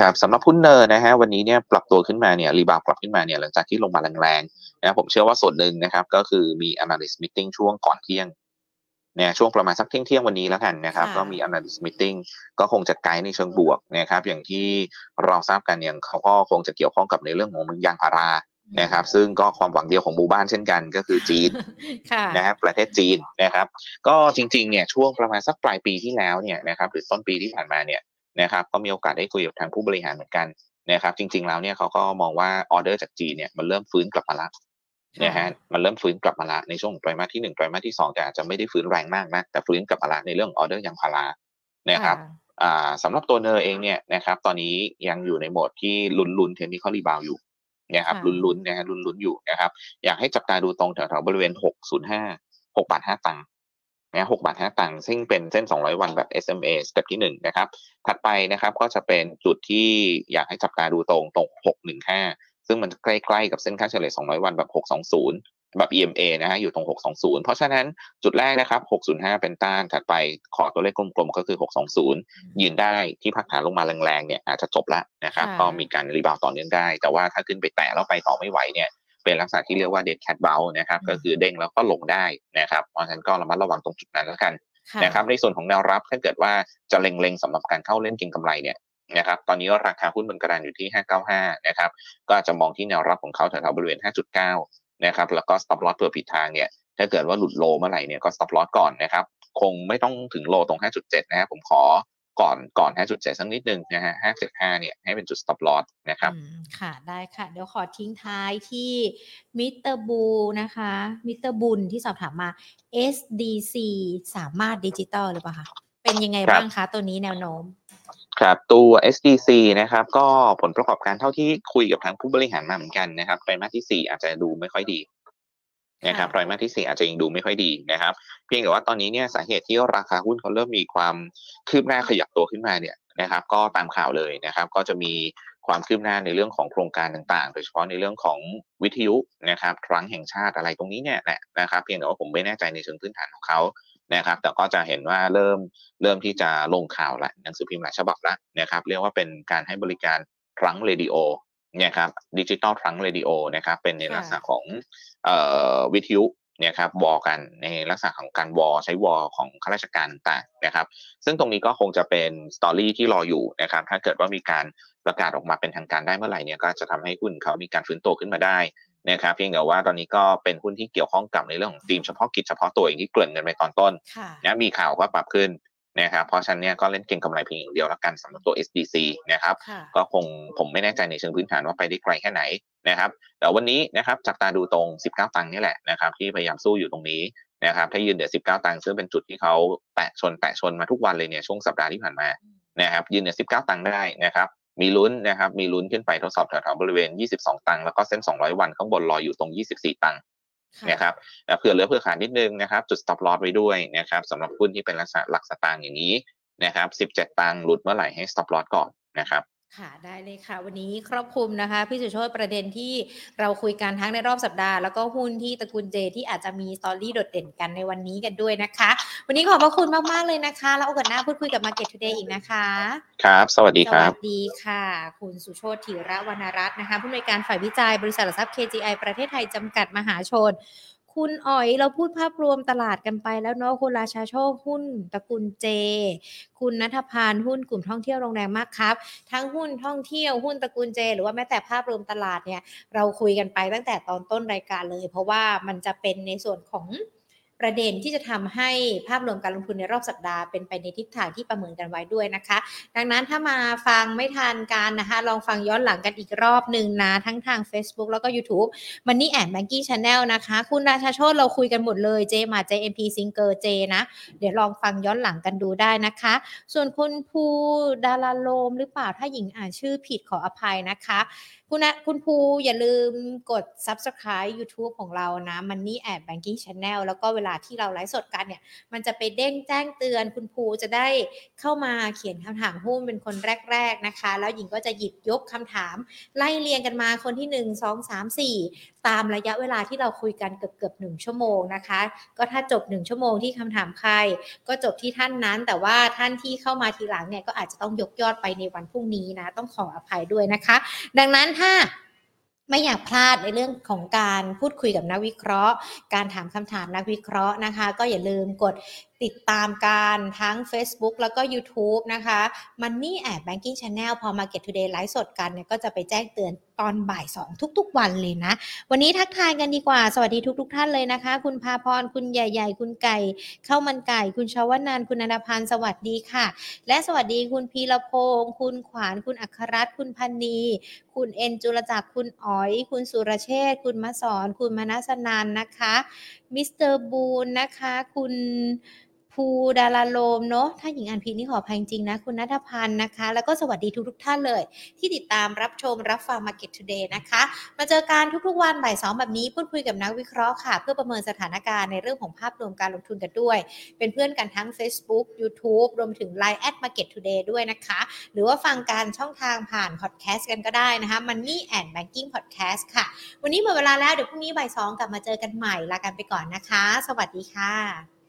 ครับสำหรับหุ้นเนอร์นะฮะวันนี้เนี่ยปรับตัวขึ้นมาเนี่ยรีบาวกลับขึ้นมาเนี่ยหลังจากที่ลงมาแรงๆนะผมเชื่อว่าส่วนหนึ่งนะครับก็คือมี analyst meeting ช่วงก่อนเที่ยงเนี่ยช่วงประมาณสักเที่ยงเที่ยงวันนี้แล้วกันนะครับก็มี analyst meeting ก็คงจะไกด์ในเชิงบวกนะครับอย่างที่เราทราบกันเนี่ยเขาก็คงจะเกี่ยวข้องกับในเรื่องของยางพารานะครับซึ่งก็ความหวังเดียวของหมู่บ้านเช่นกันก็คือจีนนะครับประเทศจีนนะครับ ก็จริงๆเนี่ยช่วงประมาณสักปลายปีที่แล้วเนี่ยนะครับหรือต้นปีที่ผ่านมาเนี่ย นะครับก็มีโอกาสได้คุยกับทางผู้บริหารเหมือนกันนะครับจริง ๆแล้วเนี่ยเขาก็มองว่าออเดอร์จากจีนเนี่ยมันเริ่มฟื้นกลับมาละนะฮะมันเริ่มฟื้นกลับมาละในช่วงไตรมาสที่หนึ่งไตรมาสที่สองแต่อาจจะไม่ได้ฟื้นแรงมากนะแต่ฟื้นกลับมาละในเรื่องออเดอร์ยางพารานะครับอ่าสำหรับตัว NER เองเนี่ยนะครับตอนนี้ยังอยู่ในโหมดที่ลุ้นๆ technical rebound อยู่นะครับลุ้นๆนะฮะลุ้นๆอยู่นะครับอยากให้จับตาดูตรงแถวๆบริเวณ 605 6บาท5ตังค์ นะ6บาท5ตังค์ซึ่งเป็นเส้น 200 วันแบบ SMA สเต็ปที่ 1 นะครับ ถัดไปนะครับก็จะเป็นจุดที่อยากให้จับตาดูตรงตรง 615 ซึ่งมันใกล้ ๆ กับเส้นค่าเฉลี่ย 200 วันแบบ 620 แบบ EMA นะฮะอยู่ตรง 620 เพราะฉะนั้นจุดแรกนะครับ 605 เป็นต้าน ถัดไปขอตัวเลขกลมๆ ก็คือ 620 ยืนได้ที่พักฐานลงมาแรงๆเนี่ยอาจจะจบแล้วนะครับก็มีการรีบาวต่อเนื่องได้ แต่ว่าถ้าขึ้นไปแตะแล้วไปต่อไม่ไหวเนี่ย เป็นลักษณะที่เรียกว่า dead cat bounce นะครับ ก็คือเด้งแล้วก็ลงได้นะครับเพราะฉะนั้นก็ระมัดระวังตรงจุดนั้นแล้วกันนะครับในส่วนของแนวรับถ้าเกิดว่าจะเล็งๆสำหรับการเข้าเล่นเก็งกำไรเนี่ยนะครับตอนนี้ราคาหุ้นบนกระดานอยู่ที่ 595 นะครับก็จะมองที่แนวรับของเขาแถวๆบริเวณ 5.9 นะครับแล้วก็ stop loss เผื่อผิดทางเนี่ยถ้าเกิดว่าหลุดโลเมื่อไหร่เนี่ยก็ stop loss ก่อนนะครับคงไม่ต้องถึง low ตรง 5.7 นะครับผมขอ ก่อนก่อน5.7สักนิดนึงนะฮะ5.5เนี่ยให้เป็นจุด stop loss นะครับค่ะได้ค่ะ เดี๋ยวขอทิ้งท้ายที่มิสเตอร์บูนะคะมิสเตอร์บุญที่สอบถามมา SDC สามารถดิจิตอลหรือเปล่าคะเป็นยังไงบ้างคะตัวนี้แนวโน้ม ครับตัว SDC นะครับก็ผลประกอบการเท่าที่คุยกับทางผู้บริหารมาเหมือนกันนะครับไตรมาสที่ 4 อาจจะดูไม่ค่อยดี นะครับไตรมาสที่ 4 อาจจะยังดูไม่ค่อยดีนะครับ เพียงแต่ว่าตอนนี้เนี่ยสาเหตุที่ราคาหุ้นเขาเริ่มมีความคืบหน้าขยับตัวขึ้นมาเนี่ยนะครับก็ตามข่าวเลยนะครับ ก็จะมีความคืบหน้าในเรื่องของโครงการต่างๆ โดยเฉพาะในเรื่องของวิทยุนะครับครั้งแห่งชาติอะไรตรงนี้เนี่ยนะครับ เพียงแต่ว่าผมไม่แน่ใจในเชิงพื้นฐานของเขานะครับ แต่ก็จะเห็นว่าเริ่มเริ่มที่จะลงข่าวละหนังสือพิมพ์หลายฉบับแล้วนะครับ เรียกว่าเป็นการให้บริการครั้งเรดิโอ เนี่ยครับ digital trunked radio นะครับเป็นในลักษณะของเอ่อวิทยุเนี่ยครับวอกันในลักษณะของการวอใช้วอของข้าราชการต่างนะครับ ซึ่งตรงนี้ก็คงจะเป็น story ที่รออยู่นะครับ ถ้าเกิดว่ามีการประกาศออกมาเป็นทางการได้เมื่อไหร่เนี่ยก็จะทำให้หุ้นเขามีการฟื้นตัวขึ้นมาได้นะครับเพียงแต่ว่าตอนนี้ก็เป็นหุ้นที่เกี่ยวข้องกับในเรื่องของทีมเฉพาะกิจเฉพาะตัวอย่างที่เกริ่นกันไปตอนต้นนะมีข่าวว่าปรับขึ้น นะครับเพราะฉะนั้นเนี่ยก็เล่นเก็งกำไรเพียงอย่างเดียวแล้วกันสำหรับตัว SDC นะครับก็คงผมไม่แน่ใจในเชิงพื้นฐานว่าไปได้ไกลแค่ไหนนะครับแต่วันนี้นะครับจับตาดูตรง 19 ตังค์นี่แหละนะครับที่พยายามสู้อยู่ตรงนี้นะครับถ้ายืนเดือด19 ตังค์ซึ่งเป็นจุดที่เขาแตะชนแตะชนมาทุกวันเลยเนี่ยช่วงสัปดาห์ที่ผ่านมานะครับยืนเดือด19 ตังค์ได้นะครับมีลุ้นนะครับมีลุ้นขึ้นไปทดสอบแถวๆบริเวณ 22 ตังค์แล้วก็เส้น 200 วันข้างบนรออยู่ตรง 24 ตังค์ นะครับเผื่อเหลือเผื่อขาดนิดนึงนะครับจุด stop loss ไว้ด้วยนะครับสำหรับหุ้นที่เป็นลักษณะหลักสตางค์อย่างนี้นะครับ17 ตังค์หลุดเมื่อไหร่ให้ stop loss ก่อนนะครับ ค่ะได้เลยค่ะ วันนี้ครอบคลุมนะคะ พี่สุโชตประเด็นที่เราคุยกันทั้งในรอบสัปดาห์แล้วก็หุ้นที่ตระกูลเจที่อาจจะมีสตอรี่โดดเด่นกันในวันนี้กันด้วยนะคะ วันนี้ขอบพระคุณมาก ๆ เลยนะคะ แล้วโอกาสหน้าพูดคุยกับ Market Today อีกนะคะ ครับ สวัสดีครับ สวัสดีค่ะ คุณสุโชตธีระวรรณรัตน์นะคะผู้อำนวยการฝ่ายวิจัยบริษัทหลักทรัพย์ KGI ประเทศไทยจำกัดมหาชน คุณอ๋อยเราพูดภาพรวมตลาดกันไปแล้วเนาะคุณราชาโชคหุ้นตระกูลเจ คุณนัทพานหุ้นกลุ่มท่องเที่ยวโรงแรมมากครับ ทั้งหุ้นท่องเที่ยวหุ้นตระกูลเจ หรือว่าแม้แต่ภาพรวมตลาดเนี่ยเราคุยกันไปตั้งแต่ตอนต้นรายการเลย เพราะว่ามันจะเป็นในส่วนของ ประเด็นที่จะทำให้ภาพรวมการลงทุนในรอบสัปดาห์เป็นไปในทิศทางที่ประเมินกันไว้ด้วยนะคะ ดังนั้นถ้ามาฟังไม่ทันการนะคะ ลองฟังย้อนหลังกันอีกรอบหนึ่งนะ ทั้งทาง Facebook แล้วก็ YouTube Money and Banking Channel นะคะ คุณราชาโชตเราคุยกันหมดเลย JMART JMT SINGER Jนะ เดี๋ยวลองฟังย้อนหลังกันดูได้นะคะ ส่วนคุณภูดาราโลมหรือเปล่าถ้าหญิงอ่านชื่อผิดขออภัยนะคะคุณนะคุณภูอย่าลืมกด subscribe YouTube ของเรานะ Money at Banking Channel แล้วก็เวลาที่เราไลฟ์สดกันเนี่ย มันจะไปเด้งแจ้งเตือนคุณภูจะได้เข้ามาเขียนคำถามหุ้นเป็นคนแรก ๆนะคะ แล้วหญิงก็จะหยิบยกคำถาม ไล่เรียงกันมาคนที่ 1 2 3 4 ตามระยะเวลาที่เราคุยกันเกือบเกือบหนึ่งชั่วโมงนะคะ ก็ถ้าจบ 1 ชั่วโมงที่คำถามใคร ก็จบที่ท่านนั้น แต่ว่าท่านที่เข้ามาทีหลังเนี่ยก็อาจจะต้องยกยอดไปในวันพรุ่งนี้นะ ต้องขออภัยด้วยนะคะ ดังนั้นถ้า ไม่อยากพลาดในเรื่องของการพูดคุยกับนักวิเคราะห์ การถามคำถามนักวิเคราะห์นะคะ ก็อย่าลืมกด ติดตามการทั้ง Facebook แล้วก็ YouTube นะคะ Money at Banking Channel พอ Market Today ไลฟ์สดกันเนี่ยก็จะไปแจ้งเตือนตอนบ่าย 2 ทุกๆ วันเลยนะ วันนี้ทักทายกันดีกว่า สวัสดีทุกๆท่านเลยนะคะ คุณพาพร คุณใหญ่ ๆ คุณไก่ข้าวมันไก่ คุณชาวนันคุณอนาพันธ์สวัสดีค่ะ และสวัสดีคุณพีรพงศ์คุณขวาน คุณอัครรัตน์คุณพันนี คุณเอ็นจุลจักร คุณอ๋อย คุณสุรเชษคุณมสอน คุณมนัสนันนะคะ มิสเตอร์บูนนะคะ คุณ ภูดาราโลมเนาะถ้าหญิงอ่านผิดนี่ขออภัยจริงนะ คุณนัทพันธ์นะคะ แล้วก็สวัสดีทุกทุกท่านเลย ที่ติดตามรับชมรับฟัง Market Today นะคะ มาเจอกันทุกๆวันบ่ายสองแบบนี้ พูดคุยกับนักวิเคราะห์ค่ะ เพื่อประเมินสถานการณ์ในเรื่องของภาพรวมการลงทุนกันด้วย เป็นเพื่อนกันทั้ง Facebook YouTube รวมถึง Line at Market Today ด้วยนะคะ หรือว่าฟังการช่องทางผ่านพอดแคสต์กันก็ได้นะคะ Money and Banking Podcast ค่ะ วันนี้หมดเวลาแล้วเดี๋ยวพรุ่งนี้บ่ายสองกลับมาเจอกันใหม่ลากันไปก่อนนะคะ สวัสดีค่ะ